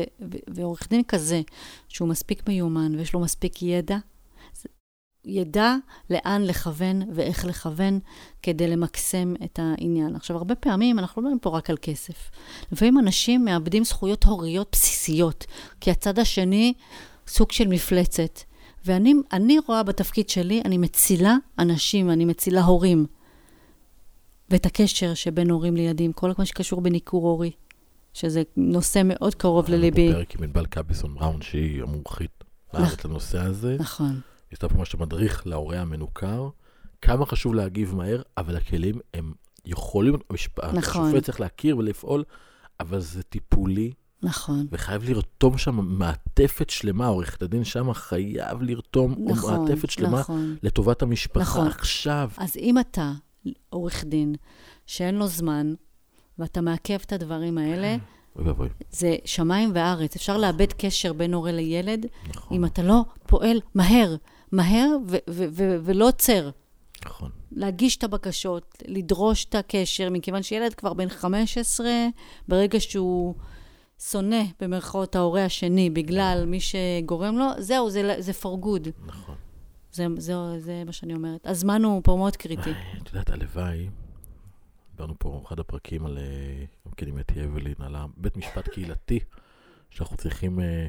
ועורך דין כזה, שהוא מספיק מיומן ויש לו מספיק ידע, ידע לאן לכוון ואיך לכוון כדי למקסם את העניין. עכשיו, הרבה פעמים אנחנו לא מדברים פה רק על כסף. לפעמים אנשים מאבדים זכויות הוריות בסיסיות, כי הצד השני סוג של מפלצת. ואני אני רואה בתפקיד שלי, אני מצילה אנשים, אני מצילה הורים. ואת הקשר שבין הורים לילדים, כל מה שקשור בניכור הורי, שזה נושא מאוד קרוב לליבי. פה פרק עם ענבל קביסון בראון, שהיא המומחית בארץ לנושא הזה. נכון, עשתה פה ממש מדריך להורה המנוכר. כמה חשוב להגיב מהר, אבל הכלים הם יכולים. נכון. השופט צריך להכיר ולפעול, אבל זה טיפולי, נכון, וחייב לרתום שם מעטפת שלמה, עורכת הדין שם חייב לרתום נכון, מעטפת שלמה נכון. לטובת המשפחה נכון. עכשיו. אז אם אתה עורך דין שאין לו זמן, ואתה מעכב את הדברים האלה, זה שמיים וארץ. אפשר לאבד קשר בין הורה לילד, נכון, אם אתה לא פועל מהר, מהר ו- ו- ו- ולא עוצר. נכון. להגיש את הבקשות, לדרוש את הקשר, מכיוון שילד כבר בן 15, ברגע שהוא שונא, במרכאות, ההורה השני, בגלל מי שגורם לו, זהו, זה, זה for good. נכון. זה, זה, זה מה שאני אומרת. הזמן הוא פה מאוד קריטי. את יודעת, הלוואי, דיברנו פה באחד הפרקים על, אה, גם כן עם אתי אבלין, על הבית משפט קהילתי, שאנחנו צריכים, אה,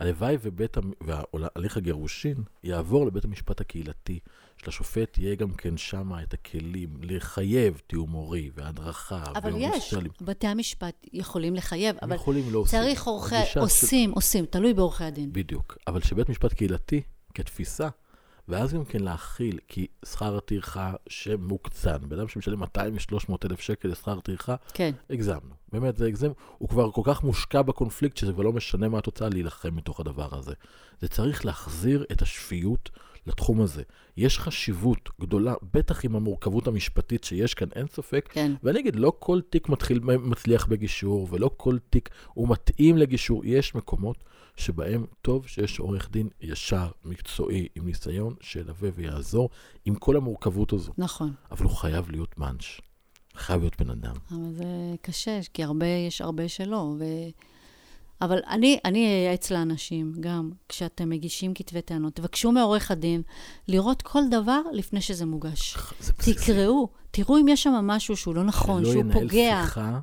הלוואי ובית, והליך הגירושין יעבור לבית המשפט הקהילתי, שלשופט יהיה גם כן שם את הכלים לחייב תיאום הורי והדרכה. אבל יש. בתי המשפט יכולים לחייב, אבל יכולים לא. צריך עורכי, עושים, עושים, תלוי בעורכי הדין. בדיוק. אבל שבית משפט קהילתי, כתפיסה, ואז גם כן להכיל, כי שכר הטרחה שמוקצן, בן אדם שמשלם 200 ו-300 אלף שקל לשכר טרחה, כן, הגזמנו. באמת, זה הגזם. הוא כבר כל כך מושקע בקונפליקט, שזה כבר לא משנה מה התוצאה, להילחם מתוך הדבר הזה. זה צריך להחזיר את השפיות לתחום הזה. יש חשיבות גדולה, בטח עם המורכבות המשפטית שיש כאן, אין ספק. כן. ואני אגיד, לא כל תיק מתחיל, מצליח בגישור, ולא כל תיק הוא מתאים לגישור. יש מקומות שבהם טוב שיש עורך דין ישר, מקצועי, עם ניסיון, שילווה ויעזור, עם כל המורכבות הזו. נכון. אבל הוא חייב להיות מאנץ'. חייב להיות בן אדם. אבל זה קשה, כי הרבה, יש הרבה שלא. ו... אבל אני, אני אייעץ לאנשים, גם כשאתם מגישים כתבי טענות, תבקשו מעורך הדין לראות כל דבר לפני שזה מוגש. תקראו, תראו אם יש שם משהו שהוא לא נכון, שהוא פוגע. ינהל שיחה.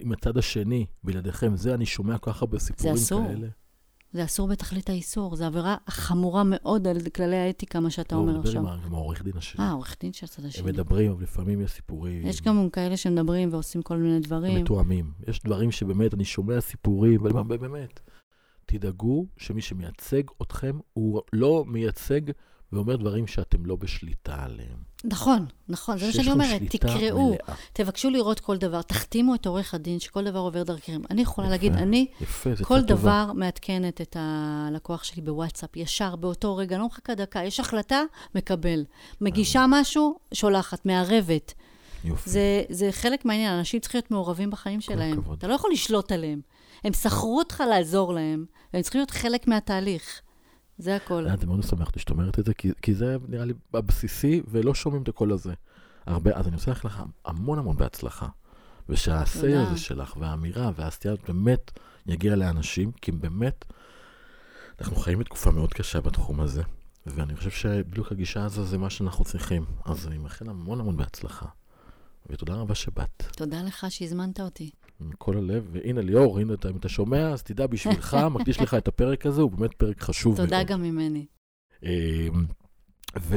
עם הצד השני, בלעדיכם. זה, אני שומע כל כך הרבה סיפורים אסור. כאלה. זה אסור בתכלית האיסור, זו עבירה חמורה מאוד על כללי האתיקה, מה שאתה אומר עכשיו. ה- עם העורך דין השני. אה, עורך דין של הצד הם השני. מדברים, אבל לפעמים יש סיפורים. יש גם כאלה שמדברים ועושים כל מיני הם דברים. מתואמים. יש דברים שבאמת, אני שומע סיפורים, ואני אומר, באמת, תדאגו שמי שמייצג אתכם, הוא לא מייצג ואומר דברים שאתם לא בשליטה עליהם. נכון, נכון, זה מה שאני אומרת. תקראו, מלאה. תבקשו לראות כל דבר, תחתימו את עורך הדין שכל דבר עובר דרככם. אני יכולה יפה. להגיד, אני יפה, כל עצה טובה. דבר מעדכנת את הלקוח שלי בוואטסאפ, ישר, באותו רגע, לא מחכה דקה, יש החלטה, מקבל. מגישה משהו, שולחת, מערבת. יופי. זה, זה חלק מהעניין, אנשים צריכים להיות מעורבים בחיים שלהם. הכבוד. אתה לא יכול לשלוט עליהם. הם שכרו אותך לעזור להם, והם צריכים להיות חלק מהתהליך. זה הכל. אני מאוד משמח אותי שאת אומרת את זה, כי, כי זה נראה לי הבסיסי, ולא שומעים את הקול הזה. הרבה, אז אני עושה לך המון המון בהצלחה. ושהעשה. הזה שלך, והאמירה, והעשייה הזאת באמת יגיע לאנשים, כי באמת, אנחנו חיים בתקופה מאוד קשה בתחום הזה, ואני חושב שבדיוק הגישה הזו זה מה שאנחנו צריכים. אז אני מאחל המון המון בהצלחה. ותודה רבה שבאת, תודה לך שהזמנת אותי. מכל הלב. והנה ליאור, הנה אתה, אם אתה שומע, אז תדע בשבילך, מקדיש לך את הפרק הזה, הוא באמת פרק חשוב מאוד. תודה גם ממני. אמ, ו...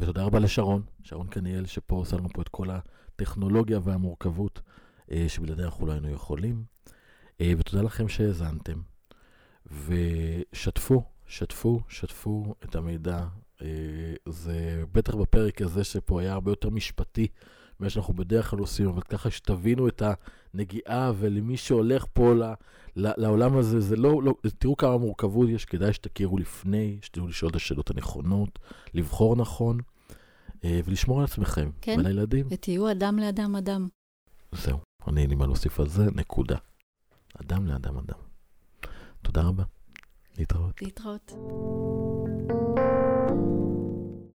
ותודה רבה לשרון, שרון קניאל, שפה עושה לנו פה את כל הטכנולוגיה והמורכבות, אה, שבלעדיה אנחנו לא היינו יכולים. אה, ותודה לכם שהאזנתם. ושתפו, שתפו, שתפו את המידע אה, זה בטח בפרק הזה שפה היה הרבה יותר משפטי ממה שאנחנו בדרך כלל עושים, אבל ככה שתבינו את הנגיעה ולמי שהולך פה ל, ל, לעולם הזה, זה לא, לא, תראו כמה מורכבות יש, כדאי שתכירו לפני, שתדעו לשאול את השאלות הנכונות, לבחור נכון אה, ולשמור על עצמכם כן. ועל הילדים. ותהיו אדם לאדם אדם. זהו, אני אין לי מה להוסיף על זה, נקודה. אדם לאדם אדם. תודה רבה. להתראות. להתראות.